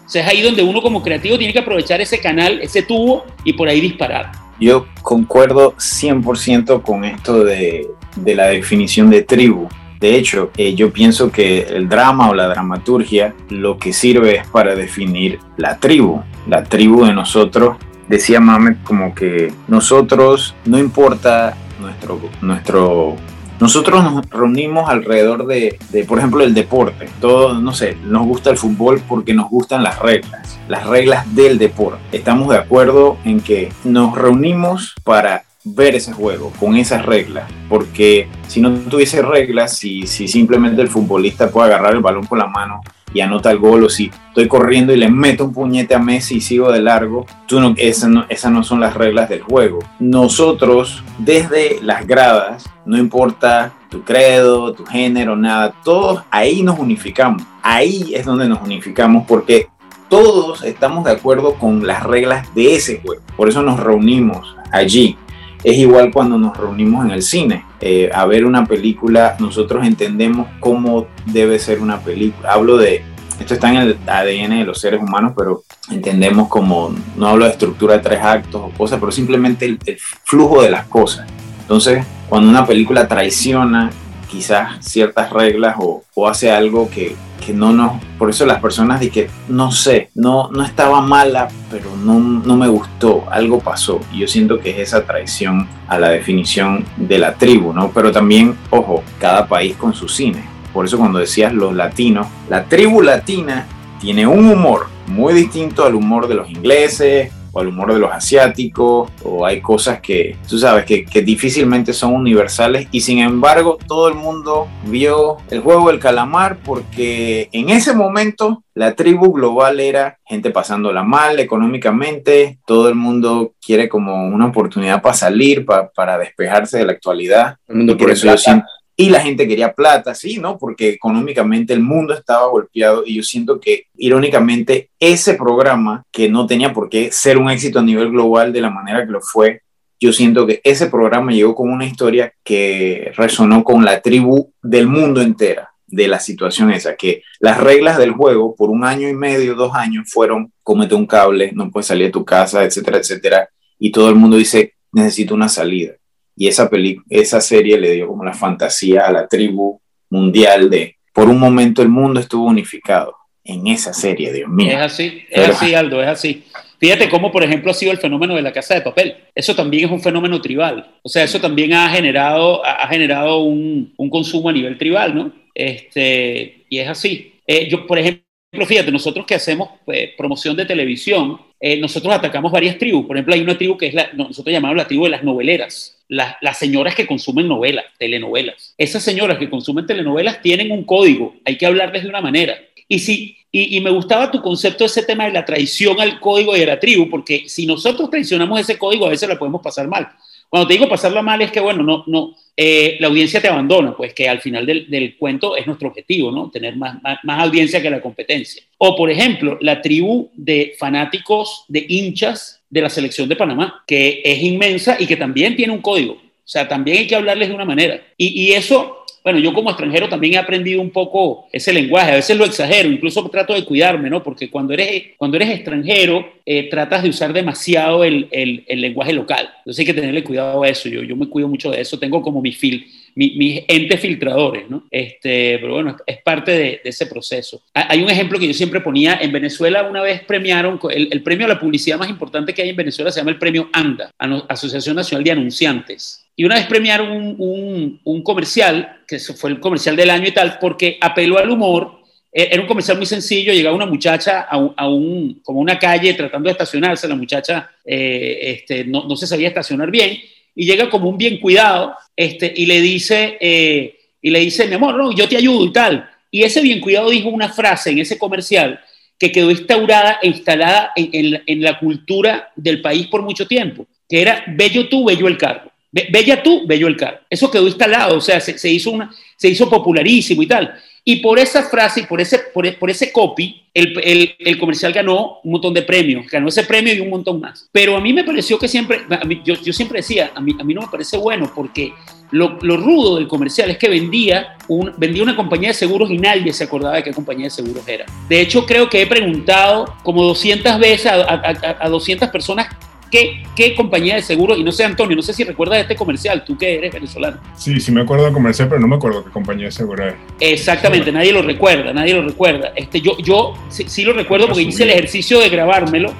O sea, es ahí donde uno como creativo tiene que aprovechar ese canal, ese tubo y por ahí disparar. Yo concuerdo 100% con esto de, de la definición de tribu. De hecho, eh, yo pienso que el drama o la dramaturgia lo que sirve es para definir la tribu, la tribu de nosotros. Decía Mamet como que nosotros, no importa nuestro, nuestro nosotros nos reunimos alrededor de, de, por ejemplo, el deporte. Todo, no sé, nos gusta el fútbol porque nos gustan las reglas, las reglas del deporte. Estamos de acuerdo en que nos reunimos para ver ese juego con esas reglas, porque si no tuviese reglas, si, si simplemente el futbolista puede agarrar el balón con la mano y anota el gol, o si estoy corriendo y le meto un puñete a Messi y sigo de largo, tú no, esas, no, esas no son las reglas del juego. Nosotros, desde las gradas, no importa tu credo, tu género, nada, todos ahí nos unificamos. Ahí es donde nos unificamos porque todos estamos de acuerdo con las reglas de ese juego. Por eso nos reunimos allí es igual cuando nos reunimos en el cine eh, a ver una película, nosotros entendemos cómo debe ser una película. Hablo de, esto está en el ADN de los seres humanos, pero entendemos como, no hablo de estructura de tres actos o cosas, pero simplemente el, el flujo de las cosas. Entonces, cuando una película traiciona quizás ciertas reglas o, hace algo que, que, no nos... Por eso las personas de que, no sé, no, no estaba mala, pero no, no me gustó, algo pasó. Y yo siento que es esa traición a la definición de la tribu, ¿no? Pero también, ojo, cada país con su cine. Por eso cuando decías los latinos, la tribu latina tiene un humor muy distinto al humor de los ingleses, o al humor de los asiáticos, o hay cosas que, tú sabes, que, que, difícilmente son universales y sin embargo todo el mundo vio el juego del calamar porque en ese momento la tribu global era gente pasándola mal económicamente, todo el mundo quiere como una oportunidad para salir, para, para despejarse de la actualidad. El mundo y por eso yo siento, y la gente quería plata, sí, ¿no? Porque económicamente el mundo estaba golpeado y yo siento que irónicamente ese programa, que no tenía por qué ser un éxito a nivel global de la manera que lo fue, yo siento que ese programa llegó con una historia que resonó con la tribu del mundo entera de la situación esa, que las reglas del juego por un año y medio, dos años fueron cómete un cable, no puedes salir de tu casa, etcétera, etcétera, y todo el mundo dice necesito una salida y esa, esa serie le dio como la fantasía a la tribu mundial de, por un momento el mundo estuvo unificado en esa serie, Dios mío. Es así, es Pero, así, Aldo, es así. Fíjate cómo, por ejemplo, ha sido el fenómeno de la casa de papel. Eso también es un fenómeno tribal. O sea, eso también ha generado, ha generado un, un consumo a nivel tribal, ¿no? Este, y es así. Eh, yo, por ejemplo, fíjate, nosotros que hacemos eh, promoción de televisión, eh, nosotros atacamos varias tribus. Por ejemplo, hay una tribu que es la, nosotros llamamos la tribu de las noveleras. Las, las, señoras que consumen novelas, telenovelas. Esas señoras que consumen telenovelas tienen un código, hay que hablarles de una manera. Y, si, y, y me gustaba tu concepto de ese tema de la traición al código a la tribu, porque si nosotros traicionamos ese código, a veces la podemos pasar mal. Cuando te digo pasarla mal es que, bueno, no, no, eh, la audiencia te abandona, pues que al final del, del, cuento es nuestro objetivo, ¿no? Tener más, más, más, audiencia que la competencia. O, por ejemplo, la tribu de fanáticos, de hinchas de la selección de Panamá, que es inmensa y que también tiene un código. O sea, también hay que hablarles de una manera. Y, y eso bueno, yo como extranjero también he aprendido un poco ese lenguaje, a veces lo exagero, incluso trato de cuidarme, ¿no? Porque cuando eres, cuando eres extranjero, eh, tratas de usar demasiado el, el, el, lenguaje local. Entonces hay que tenerle cuidado a eso, yo, yo me cuido mucho de eso, tengo como mi fil, mi, mis entes filtradores, ¿no? Este, pero bueno, es parte de, de, ese proceso. Hay un ejemplo que yo siempre ponía, en Venezuela una vez premiaron, el, el premio a la publicidad más importante que hay en Venezuela se llama el premio ANDA, Asociación Nacional de Anunciantes. Y una vez premiaron un, un, un, comercial, que fue el comercial del año y tal, porque apeló al humor e-, era un comercial muy sencillo, llegaba una muchacha a, un, como una calle tratando de estacionarse, la muchacha eh, este, no, no, se sabía estacionar bien, y llega como un bien cuidado este, y, le dice, eh, y le dice, mi amor, no, yo te ayudo y tal. Y ese bien cuidado dijo una frase en ese comercial que quedó instaurada e instalada en, en la cultura del país por mucho tiempo, que era bello tú, bello el carro. Bella tú, bello el carro. Eso quedó instalado, o sea, se, hizo, una, se hizo popularísimo y tal. Y por esa frase por ese, por, por ese copy, el, el, comercial ganó un montón de premios, ganó ese premio y un montón más. Pero a mí me pareció que siempre, yo, yo, siempre decía, a mí, a mí no me parece bueno porque lo, lo, rudo del comercial es que vendía, un, vendía una compañía de seguros y nadie se acordaba de qué compañía de seguros era. De hecho, creo que he preguntado como 200 veces a, a, a 200 personas ¿Qué, ¿Qué, compañía de seguro? Y no sé, Antonio, no sé si recuerdas este comercial, tú que eres venezolano. Sí, sí me acuerdo del comercial, pero no me acuerdo qué compañía de seguro es. Exactamente, nadie lo recuerda, nadie lo recuerda. Este, yo yo sí, sí lo recuerdo porque hice el ejercicio de grabármelo,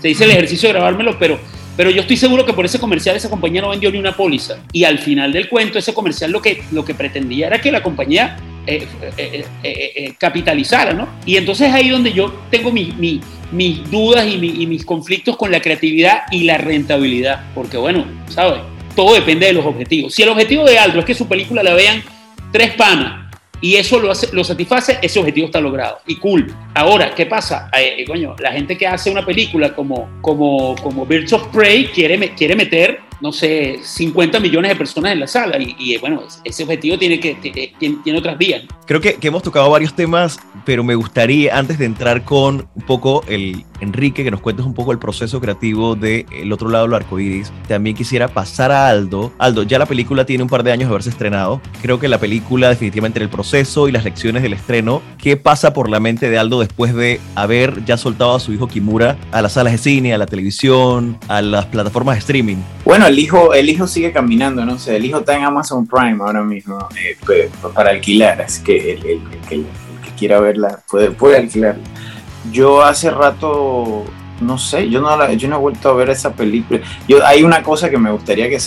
se hice el ejercicio de grabármelo, pero, pero yo estoy seguro que por ese comercial esa compañía no vendió ni una póliza. Y al final del cuento, ese comercial lo que, lo que pretendía era que la compañía eh, eh, eh, capitalizara, ¿no? Y entonces ahí donde yo tengo mi, mi mis dudas y, mis conflictos con la creatividad y la rentabilidad. Porque bueno, ¿sabes? Todo depende de los objetivos. Si el objetivo de Aldo es que su película la vean tres panas y eso lo, hace, lo satisface, ese objetivo está logrado. Y cool. Ahora, ¿qué pasa? Eh, coño, la gente que hace una película como, como, como Birds of Prey quiere, quiere meter no sé, 50 millones de personas en la sala y, bueno, ese objetivo tiene, que, tiene, tiene otras vías. Creo que, que, hemos tocado varios temas, pero me gustaría, antes de entrar con un poco el Enrique, que nos cuentes un poco el proceso creativo de El otro lado del arco iris, también quisiera pasar a Aldo. Aldo, ya la película tiene un par de años de haberse estrenado. Creo que la película, definitivamente, el proceso y las lecciones del estreno, ¿qué pasa por la mente de Aldo después de haber ya soltado a su hijo Kimura a las salas de cine, a la televisión, a las plataformas de streaming? Bueno, el hijo, el hijo sigue caminando, no sé, el hijo está en Amazon Prime ahora mismo eh, pues, para alquilar, así que el, que quiera verla puede, puede. Yo hace rato, no sé, yo no, yo no he vuelto a ver esa película. Yo, hay una cosa que me gustaría que,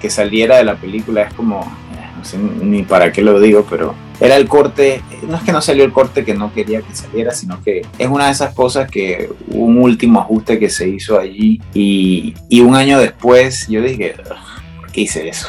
que saliera de la película, es como, eh, no sé ni para qué lo digo, pero era el corte, no es que no salió el corte que no quería que saliera, sino que es una de esas cosas que un último ajuste que se hizo allí y, y un año después yo dije, ¿por qué hice eso?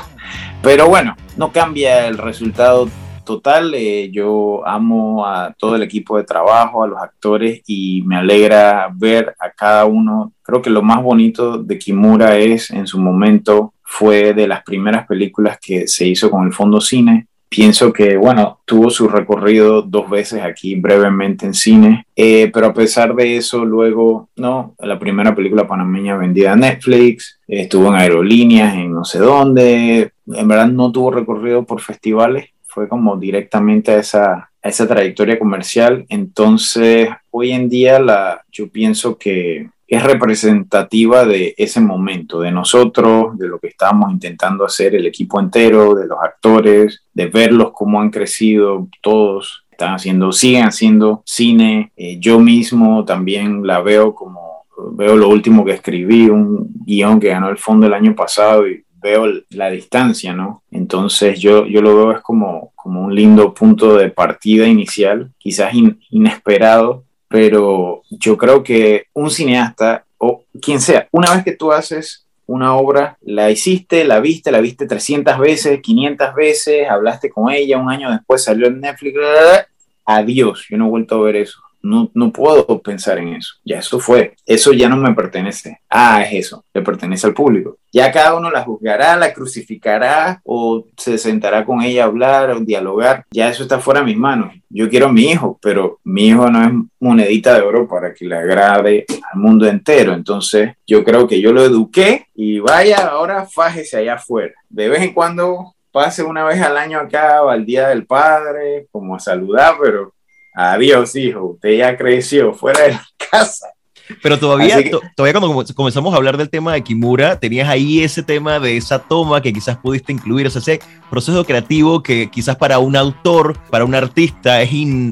Pero bueno, no cambia el resultado total, eh, yo amo a todo el equipo de trabajo, a los actores y me alegra ver a cada uno. Creo que lo más bonito de Kimura es en su momento fue de las primeras películas que se hizo con el Fondo Cine. Pienso que, bueno, tuvo su recorrido dos veces aquí brevemente en cine, eh, pero a pesar de eso, luego, no, la primera película panameña vendida a Netflix, estuvo en aerolíneas, en no sé dónde, en verdad no tuvo recorrido por festivales, fue como directamente a esa, esa trayectoria comercial. Entonces, hoy en día la, yo pienso que es representativa de ese momento, de nosotros, de lo que estábamos intentando hacer, el equipo entero, de los actores, de verlos cómo han crecido todos, están haciendo, siguen haciendo cine. Eh, yo mismo también la veo como, veo lo último que escribí, un guion que ganó el fondo el año pasado y veo la distancia, ¿no? Entonces yo, yo lo veo es como, como un lindo punto de partida inicial, quizás inesperado, pero yo creo que un cineasta o quien sea, una vez que tú haces una obra, la hiciste, la viste, la viste 300 veces, 500 veces, hablaste con ella, un año después salió en Netflix, adiós, yo no he vuelto a ver eso. No, no puedo pensar en eso. Ya eso fue. Eso ya no me pertenece. Ah, es eso. Le pertenece al público. Ya cada uno la juzgará, la crucificará o se sentará con ella a hablar o dialogar. Ya eso está fuera de mis manos. Yo quiero a mi hijo, pero mi hijo no es monedita de oro para que le agrade al mundo entero. Entonces yo creo que yo lo eduqué y vaya, ahora fájese allá afuera. De vez en cuando pase una vez al año acá al Día del Padre, como a saludar, pero adiós hijo, usted ya creció fuera de la casa. Pero todavía, todavía cuando comenzamos a hablar del tema de Kimura, tenías ahí ese tema de esa toma que quizás pudiste incluir, o sea, ese proceso creativo que quizás para un autor, para un artista es,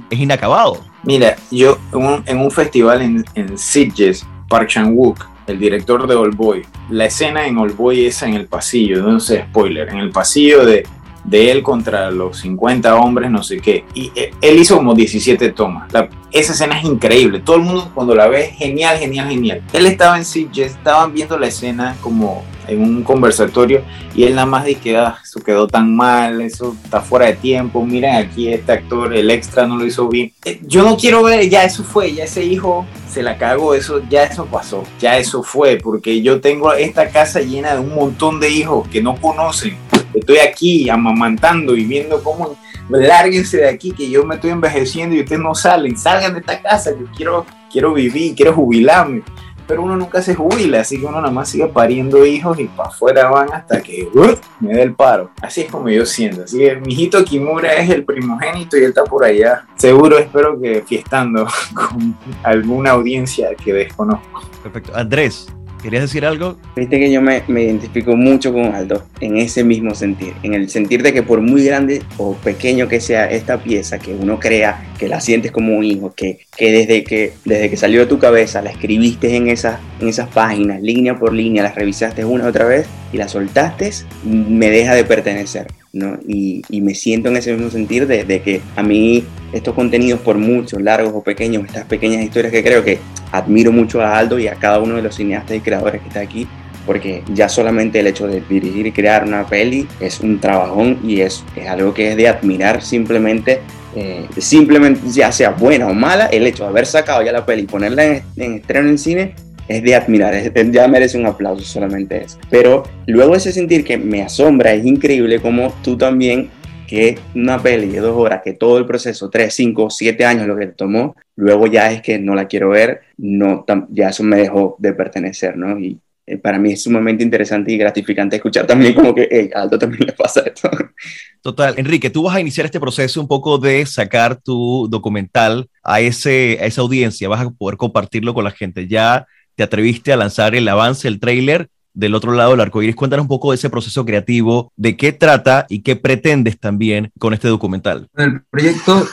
es inacabado. Mira, yo en un, festival en, en Sitges, Park Chan-wook, el director de All Boy, la escena en All Boy es en el pasillo, no sé, spoiler, en el pasillo de de él contra los 50 hombres, no sé qué. Y eh, él hizo como 17 tomas. esa escena es increíble. Todo el mundo cuando la ve, genial, genial, genial. Él estaba en Sitges, estaban viendo la escena como en un conversatorio y él nada más dice ah, eso quedó tan mal, eso está fuera de tiempo, miren aquí este actor, el extra no lo hizo bien. Eh, yo no quiero ver, ya eso fue, ya ese hijo se la cagó, eso ya eso pasó, ya eso fue, porque yo tengo esta casa llena de un montón de hijos que no conocen. Estoy aquí amamantando y viendo cómo lárguense de aquí que yo me estoy envejeciendo y ustedes no salen, salgan de esta casa, yo quiero quiero vivir, quiero jubilarme pero uno nunca se jubila, así que uno nada más sigue pariendo hijos y para afuera van hasta que uh, me dé el paro. Así es como yo siento. Así que mi hijito Kimura es el primogénito y él está por allá. Seguro espero que fiestando con alguna audiencia que desconozco. Perfecto. Andrés, ¿Querías decir algo? Viste que yo me, me, identifico mucho con Aldo en ese mismo sentir, en el sentir de que por muy grande o pequeño que sea esta pieza que uno crea, que la sientes como un hijo, que, que, desde, que desde que salió de tu cabeza la escribiste en, esas en esas páginas, línea por línea, las revisaste una y otra vez y la soltaste, me deja de pertenecer. ¿no? Y, y, me siento en ese mismo sentir de, de, que a mí estos contenidos, por muchos, largos o pequeños, estas pequeñas historias que creo que admiro mucho a Aldo y a cada uno de los cineastas y creadores que está aquí, porque ya solamente el hecho de dirigir y crear una peli es un trabajón y es, es algo que es de admirar simplemente. Eh, simplemente ya sea buena o mala, el hecho de haber sacado ya la peli y ponerla en, en estreno en cine es de admirar, ya merece un aplauso solamente eso. Pero luego ese sentir que me asombra, es increíble como tú también, que una peli de dos horas, que todo el proceso, tres, cinco, siete años lo que te tomó, luego ya es que no la quiero ver, no, ya eso me dejó de pertenecer, ¿no? Y eh, para mí es sumamente interesante y gratificante escuchar también como que, hey, a Aldo también le pasa esto. Total. Enrique, tú vas a iniciar este proceso un poco de sacar tu documental a, ese, a esa audiencia, vas a poder compartirlo con la gente. Ya te atreviste a lanzar el avance, el trailer del otro lado del arco iris. Cuéntanos un poco de ese proceso creativo, de qué trata y qué pretendes también con este documental. El proyecto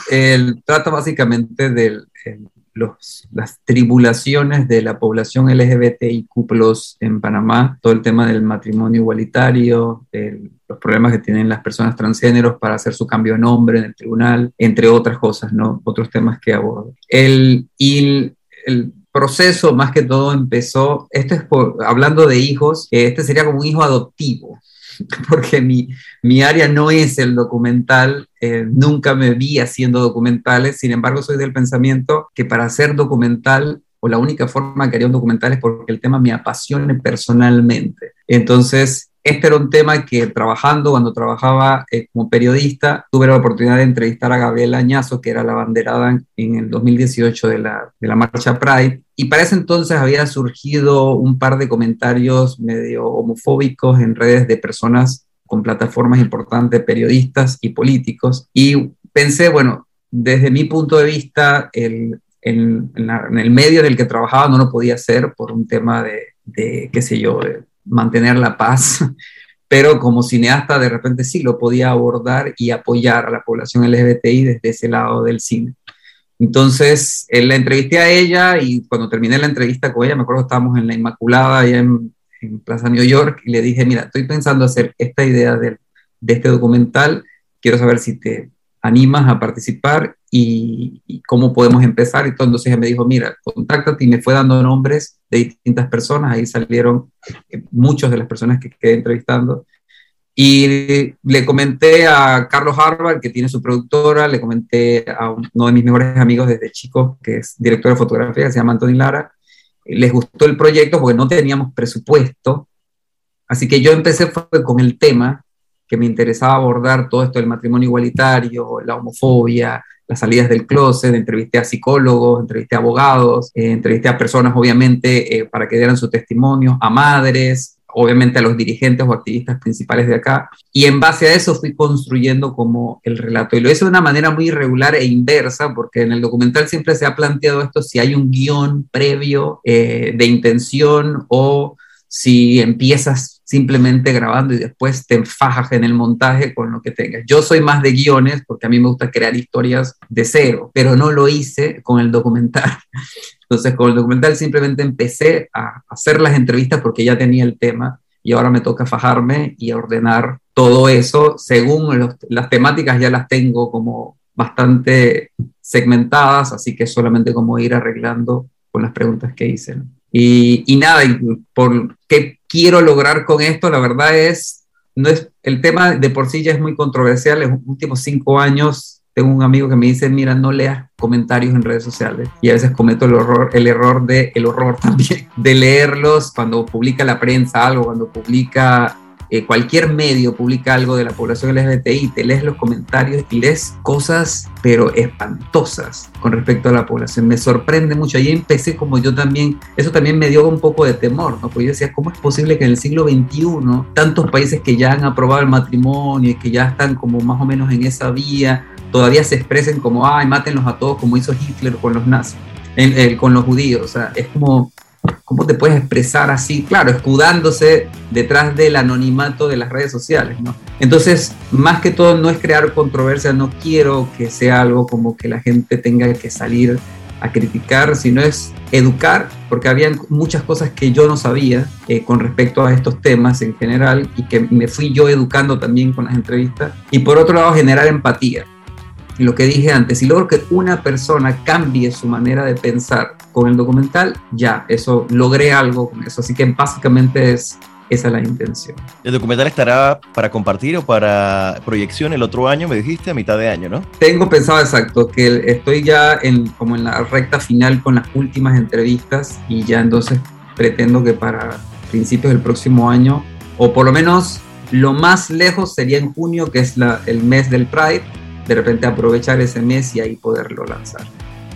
trata básicamente de las tribulaciones de la población LGBTIQ en Panamá, todo el tema del matrimonio igualitario, los problemas que tienen las personas transgéneros para hacer su cambio de nombre en el tribunal, entre otras cosas, ¿no? Otros temas que abordo. El, y el proceso más que todo empezó, esto es hablando de hijos, este sería como un hijo adoptivo, porque mi, mi área no es el documental, eh, nunca me vi haciendo documentales, sin embargo soy del pensamiento que para hacer documental o la única forma que haría un documental es porque el tema me apasione personalmente. Entonces, este era un tema que trabajando, cuando trabajaba eh, como periodista, tuve la oportunidad de entrevistar a Gabriela Añazo, que era la banderada en el 2018 de la, de la marcha Pride. Y para ese entonces había surgido un par de comentarios medio homofóbicos en redes de personas con plataformas importantes, periodistas y políticos. Y pensé, bueno, desde mi punto de vista, en, el medio en el que trabajaba no lo podía hacer por un tema de, de qué sé yo, de mantener la paz, pero como cineasta de repente sí lo podía abordar y apoyar a la población LGBTI desde ese lado del cine. Entonces, él la entrevisté a ella y cuando terminé la entrevista con ella, me acuerdo que estábamos en la Inmaculada, allá en, Plaza New York, y le dije, mira, estoy pensando hacer esta idea de, de este documental, quiero saber si te animas a participar y, cómo podemos empezar. Y entonces ella me dijo, mira, contáctate y me fue dando nombres de distintas personas. Ahí salieron eh, muchas de las personas que quedé entrevistando. Y le comenté a Carlos Harvard, que tiene su productora, le comenté a uno de mis mejores amigos desde chico, que es director de fotografía, se llama Anthony Lara. Les gustó el proyecto porque no teníamos presupuesto. Así que yo empecé con el tema que me interesaba abordar todo esto del matrimonio igualitario, la homofobia, las salidas del closet, entrevisté a psicólogos, entrevisté a abogados, eh, entrevisté a personas obviamente eh, para que dieran su testimonio, a madres, obviamente a los dirigentes o activistas principales de acá. Y en base a eso fui construyendo como el relato. Y lo hice de una manera muy irregular e inversa, porque en el documental siempre se ha planteado esto, si hay un guion previo eh, de intención o si empiezas simplemente grabando y después te enfajas en el montaje con lo que tengas. Yo soy más de guiones porque a mí me gusta crear historias de cero, pero no lo hice con el documental. Entonces con el documental simplemente empecé a hacer las entrevistas porque ya tenía el tema y ahora me toca fajarme y ordenar todo eso, según las temáticas ya las tengo como bastante segmentadas, así que solamente como ir arreglando con las preguntas que hice. Y, y, nada, por qué quiero lograr con esto, la verdad es, no es, el tema de por sí ya es muy controversial, en los últimos cinco años tengo un amigo que me dice, mira, no leas comentarios en redes sociales. Y a veces cometo el, horror, el error de, el horror también, de leerlos cuando publica la prensa algo, cuando publica eh, cualquier medio publica algo de la población LGBTI, te lees los comentarios y lees cosas, pero espantosas con respecto a la población. Me sorprende mucho. Ahí empecé como yo también, eso también me dio un poco de temor, ¿no? Porque yo decía, ¿cómo es posible que en el siglo XXI tantos países que ya han aprobado el matrimonio y que ya están como más o menos en esa vía, todavía se expresen como, ay, mátenlos a todos, como hizo Hitler con los nazis, con los judíos? O sea, es como ¿Cómo te puedes expresar así? Claro, escudándose detrás del anonimato de las redes sociales, ¿no? Entonces, más que todo, no es crear controversia, no quiero que sea algo como que la gente tenga que salir a criticar, sino es educar, porque había muchas cosas que yo no sabía eh, con respecto a estos temas en general y que me fui yo educando también con las entrevistas. Y por otro lado, generar empatía lo que dije antes, si logro que una persona cambie su manera de pensar con el documental, ya, eso logré algo con eso. Así que básicamente es esa la intención. ¿El documental estará para compartir o para proyección el otro año, me dijiste, a mitad de año, no? Tengo pensado exacto, que estoy ya en, como en la recta final con las últimas entrevistas y ya entonces pretendo que para principios del próximo año, o por lo menos lo más lejos sería en junio, que es la, el mes del Pride, de repente aprovechar ese mes y ahí poderlo lanzar.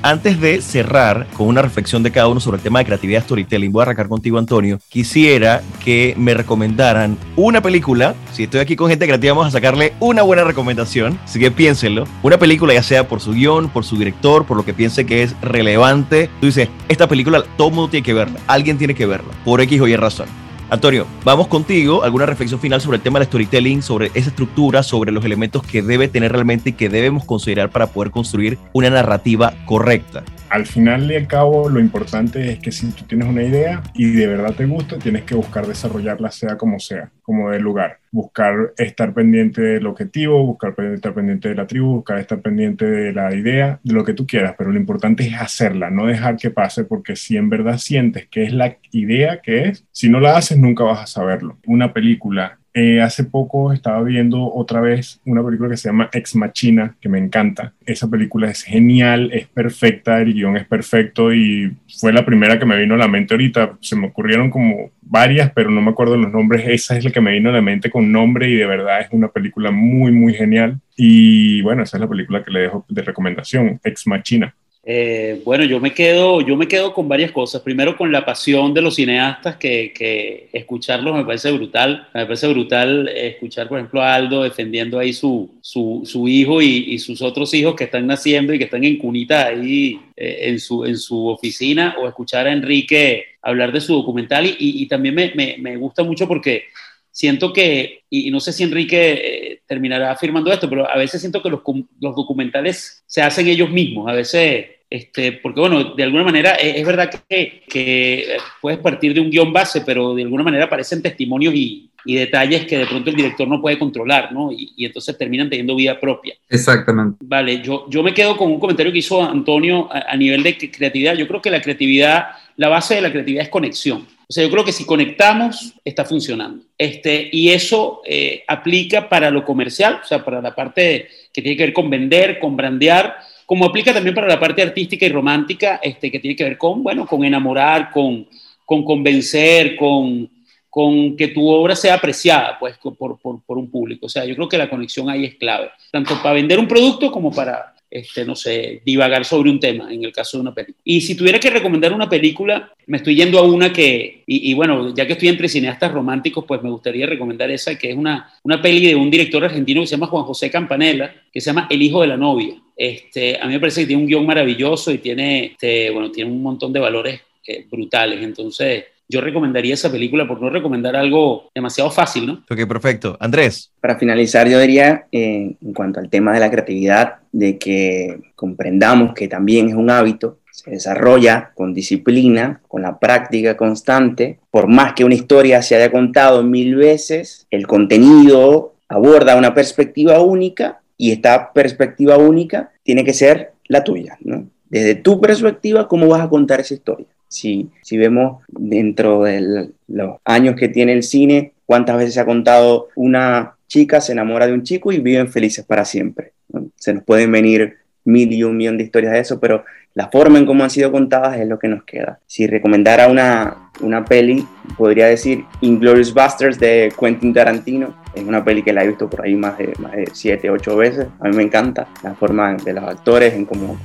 Antes de cerrar con una reflexión de cada uno sobre el tema de creatividad storytelling, voy a arrancar contigo, Antonio. Quisiera que me recomendaran una película. Si estoy aquí con gente creativa, vamos a sacarle una buena recomendación. Así que piénsenlo. Una película, ya sea por su guion, por su director, por lo que piense que es relevante. Tú dices, esta película todo mundo tiene que verla. Alguien tiene que verla. Por X o Y razón. Antonio, vamos contigo. ¿Alguna reflexión final sobre el tema del storytelling, sobre esa estructura, sobre los elementos que debe tener realmente y que debemos considerar para poder construir una narrativa correcta? Al final y al cabo lo importante es que si tú tienes una idea y de verdad te gusta, tienes que buscar desarrollarla sea como sea, como del lugar. Buscar estar pendiente del objetivo, buscar estar pendiente de la tribu, buscar estar pendiente de la idea, de lo que tú quieras, pero lo importante es hacerla, no dejar que pase, porque si en verdad sientes que es la idea que es, si no la haces nunca vas a saberlo. Una película eh, hace poco estaba viendo otra vez una película que se llama Ex Machina, que me encanta. Esa película es genial, es perfecta, el guion es perfecto y fue la primera que me vino a la mente ahorita. Se me ocurrieron como varias, pero no me acuerdo los nombres. Esa es la que me vino a la mente con nombre y de verdad es una película muy, muy genial. Y bueno, esa es la película que le dejo de recomendación, Ex Machina. Eh, bueno, yo me, quedo, yo me quedo con varias cosas. Primero con la pasión de los cineastas, que, escucharlos me parece brutal. Me parece brutal escuchar, por ejemplo, a Aldo defendiendo ahí su, su, hijo y, sus otros hijos que están naciendo y que están en cunita ahí eh, en, su, en su oficina, o escuchar a Enrique hablar de su documental. Y, también me, me, me, gusta mucho porque siento que, y, no sé si Enrique eh, terminará afirmando esto, pero a veces siento que los, los documentales se hacen ellos mismos. A veces este, porque bueno, de alguna manera es, verdad que, que, puedes partir de un guion base, pero de alguna manera aparecen testimonios y, y detalles que de pronto el director no puede controlar, ¿no? Y, y, entonces terminan teniendo vida propia. Exactamente. Vale, yo, yo me quedo con un comentario que hizo Antonio a, a nivel de creatividad. Yo creo que la creatividad, la base de la creatividad es conexión. O sea, yo creo que si conectamos, está funcionando. Este, y eso eh, aplica para lo comercial, o sea, para la parte que tiene que ver con vender, con brandear, como aplica también para la parte artística y romántica, este, que tiene que ver con, bueno, con enamorar, con, con convencer, con, con que tu obra sea apreciada pues, por, por, por, un público. O sea, yo creo que la conexión ahí es clave, tanto para vender un producto como para, este, no sé, divagar sobre un tema, en el caso de una película. Y si tuviera que recomendar una película, me estoy yendo a una que, y, bueno, ya que estoy entre cineastas románticos, pues me gustaría recomendar esa, que es una, una peli de un director argentino que se llama Juan José Campanella, que se llama El hijo de la novia. Este, a mí me parece que tiene un guion maravilloso y tiene, este, bueno, tiene un montón de valores eh, brutales. Entonces, yo recomendaría esa película por no recomendar algo demasiado fácil, ¿no? Ok, perfecto. Andrés. Para finalizar, yo diría, eh, en cuanto al tema de la creatividad, de que comprendamos que también es un hábito, se desarrolla con disciplina, con la práctica constante. Por más que una historia se haya contado mil veces, el contenido aborda una perspectiva única y esta perspectiva única tiene que ser la tuya, ¿no? Desde tu perspectiva, ¿cómo vas a contar esa historia? Si, si vemos dentro de los años que tiene el cine, cuántas veces se ha contado una chica se enamora de un chico y viven felices para siempre. Se nos pueden venir mil y un millón de historias de eso, pero la forma en cómo han sido contadas es lo que nos queda. Si recomendara una, una peli, podría decir Inglorious Busters de Quentin Tarantino. Es una peli que la he visto por ahí más de, más de siete, ocho veces. A mí me encanta la forma de los actores, en cómo,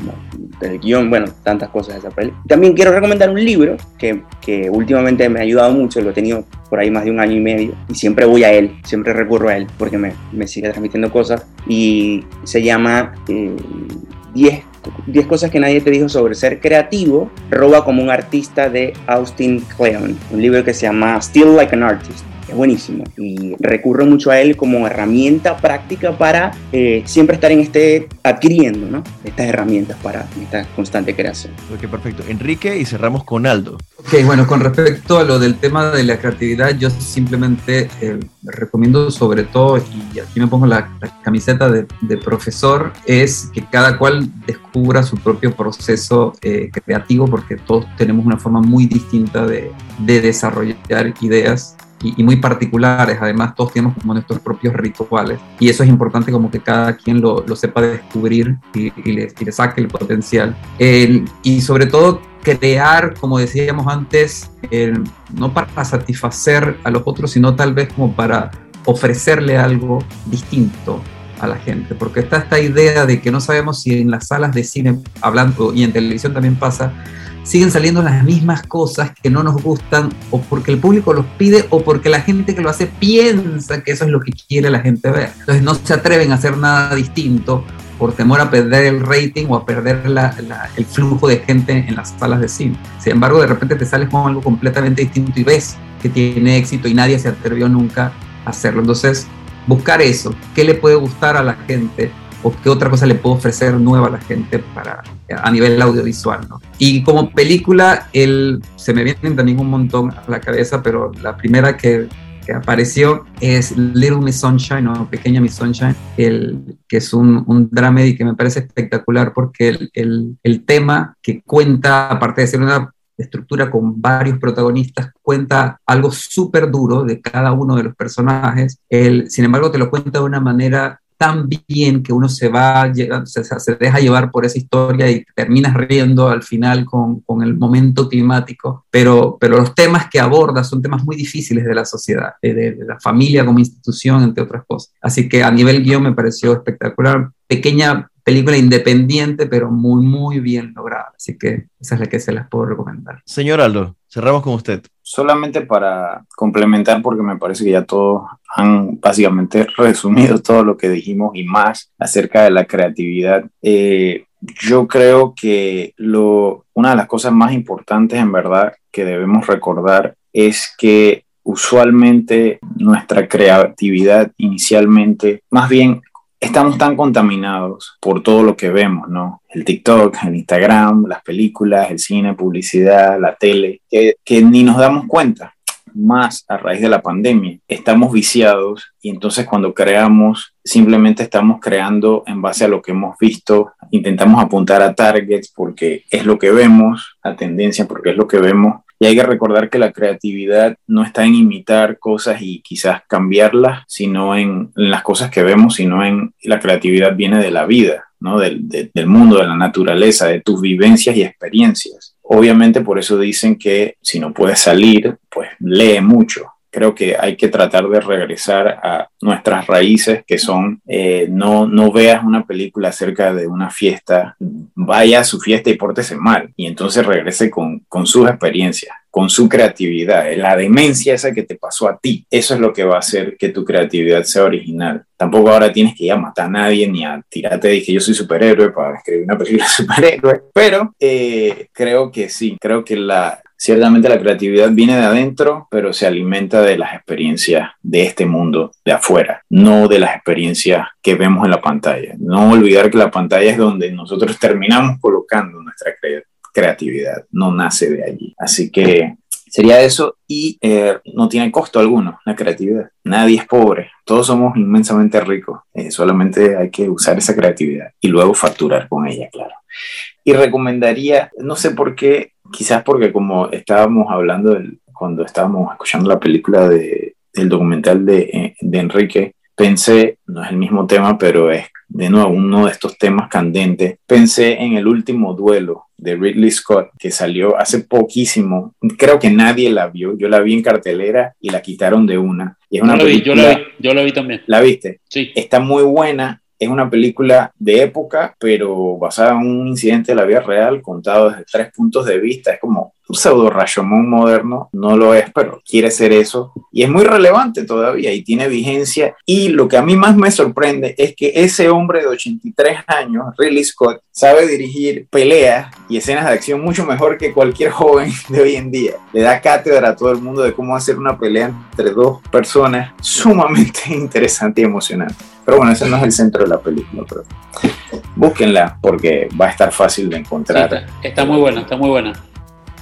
del guion, bueno, tantas cosas de esa peli. También quiero recomendar un libro que, que últimamente me ha ayudado mucho, lo he tenido por ahí más de un año y medio y siempre voy a él, siempre recurro a él porque me, me sigue transmitiendo cosas y se llama eh, 10 10 cosas que nadie te dijo sobre ser creativo, roba como un artista de Austin Kleon, un libro que se llama Still Like an Artist es buenísimo y recurro mucho a él como herramienta práctica para eh, siempre estar en este adquiriendo ¿no? estas herramientas para esta constante creación. Ok, perfecto. Enrique y cerramos con Aldo. Ok, bueno, con respecto a lo del tema de la creatividad, yo simplemente eh, recomiendo sobre todo, y aquí me pongo la, la camiseta de, de, profesor, es que cada cual descubra su propio proceso eh, creativo porque todos tenemos una forma muy distinta de, de desarrollar ideas y, muy particulares. Además, todos tenemos como nuestros propios rituales. Y eso es importante como que cada quien lo, lo sepa descubrir y, y, le, y, le, saque el potencial. El, y sobre todo crear, como decíamos antes, el, no para satisfacer a los otros, sino tal vez como para ofrecerle algo distinto a la gente, porque está esta idea de que no sabemos si en las salas de cine, hablando y en televisión también pasa, siguen saliendo las mismas cosas que no nos gustan o porque el público los pide o porque la gente que lo hace piensa que eso es lo que quiere la gente ver. Entonces no se atreven a hacer nada distinto por temor a perder el rating o a perder la, la, el flujo de gente en las salas de cine. Sin embargo, de repente te sales con algo completamente distinto y ves que tiene éxito y nadie se atrevió nunca a hacerlo. Entonces, buscar eso, qué le puede gustar a la gente o qué otra cosa le puedo ofrecer nueva a la gente para, a nivel audiovisual. Y como película, el, se me vienen también un montón a la cabeza, pero la primera que, que apareció es Little Miss Sunshine o Pequeña Miss Sunshine, el, que es un, un drama y que me parece espectacular porque el, el, el tema que cuenta, aparte de ser una estructura con varios protagonistas, cuenta algo súper duro de cada uno de los personajes. El, sin embargo, te lo cuenta de una manera tan bien que uno se va, se, se deja llevar por esa historia y terminas riendo al final con, con, el momento climático, pero, pero los temas que aborda son temas muy difíciles de la sociedad, de, de la familia como institución, entre otras cosas. Así que a nivel guion me pareció espectacular. Pequeña película independiente, pero muy, muy bien lograda. Así que esa es la que se las puedo recomendar. Señor Aldo, cerramos con usted. Solamente para complementar, porque me parece que ya todos han básicamente resumido todo lo que dijimos y más acerca de la creatividad. Eh, yo creo que lo, una de las cosas más importantes en verdad que debemos recordar es que usualmente nuestra creatividad inicialmente, más bien estamos tan contaminados por todo lo que vemos, ¿no? El TikTok, el Instagram, las películas, el cine, publicidad, la tele, que, que, ni nos damos cuenta. Más a raíz de la pandemia, estamos viciados y entonces cuando creamos, simplemente estamos creando en base a lo que hemos visto, intentamos apuntar a targets porque es lo que vemos, a tendencia porque es lo que vemos y hay que recordar que la creatividad no está en imitar cosas y quizás cambiarlas, sino en, las cosas que vemos, sino en la creatividad viene de la vida, ¿no? Del, de, del mundo, de la naturaleza, de tus vivencias y experiencias. Obviamente por eso dicen que si no puedes salir, pues lee mucho, creo que hay que tratar de regresar a nuestras raíces, que son eh, no, no veas una película acerca de una fiesta, vaya a su fiesta y pórtese mal, y entonces regrese con, con sus experiencias con su creatividad, la demencia esa que te pasó a ti. Eso es lo que va a hacer que tu creatividad sea original. Tampoco ahora tienes que ir a matar a nadie ni a tirarte de que yo soy superhéroe para escribir una película de superhéroe, pero eh, creo que sí, creo que la, ciertamente la creatividad viene de adentro, pero se alimenta de las experiencias de este mundo de afuera, no de las experiencias que vemos en la pantalla. No olvidar que la pantalla es donde nosotros terminamos colocando nuestra creatividad, no nace de allí. Así que Sería eso y eh, no tiene costo alguno la creatividad. Nadie es pobre, todos somos inmensamente ricos, eh, solamente hay que usar esa creatividad y luego facturar con ella, claro. Y recomendaría, no sé por qué, quizás porque como estábamos hablando cuando estábamos escuchando la película de, del documental de, eh, de Enrique, pensé, no es el mismo tema, pero es de nuevo uno de estos temas candentes, pensé en el último duelo de Ridley Scott que salió hace poquísimo. Creo que nadie la vio. Yo la vi en cartelera y la quitaron de una. Y es una yo, la vi, yo la vi, yo la vi también. ¿La viste? Sí. Está muy buena. Es una película de época, pero basada en un incidente de la vida real, contado desde tres puntos de vista. Es como un pseudo Rashomon moderno, no lo es, pero quiere ser eso. Y es muy relevante todavía y tiene vigencia. Y lo que a mí más me sorprende es que ese hombre de 83 años, Ridley Scott, sabe dirigir peleas y escenas de acción mucho mejor que cualquier joven de hoy en día. Le da cátedra a todo el mundo de cómo hacer una pelea entre dos personas sumamente interesante y emocionante. Pero bueno, ese no es el centro de la película, pero búsquenla porque va a estar fácil de encontrar. Sí, está, está muy buena, está muy buena.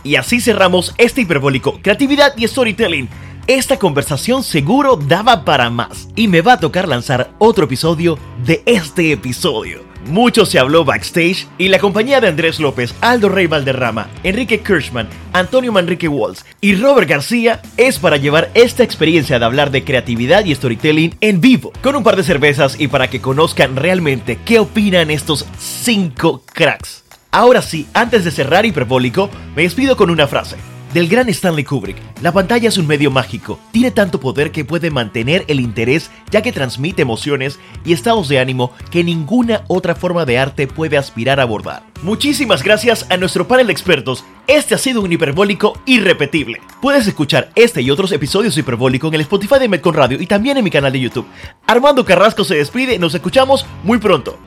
Y así cerramos este hiperbólico creatividad y storytelling. Esta conversación seguro daba para más y me va a tocar lanzar otro episodio de este episodio. Mucho se habló backstage y la compañía de Andrés López, Aldo Rey Valderrama, Enrique Kirschman, Antonio Manrique Walls y Robert García es para llevar esta experiencia de hablar de creatividad y storytelling en vivo, con un par de cervezas y para que conozcan realmente qué opinan estos cinco cracks. Ahora sí, antes de cerrar Hiperbólico, me despido con una frase. Del gran Stanley Kubrick, la pantalla es un medio mágico, tiene tanto poder que puede mantener el interés ya que transmite emociones y estados de ánimo que ninguna otra forma de arte puede aspirar a abordar. Muchísimas gracias a nuestro panel de expertos, este ha sido un hiperbólico irrepetible. Puedes escuchar este y otros episodios de hiperbólico en el Spotify de Metcon Radio y también en mi canal de YouTube. Armando Carrasco se despide, nos escuchamos muy pronto.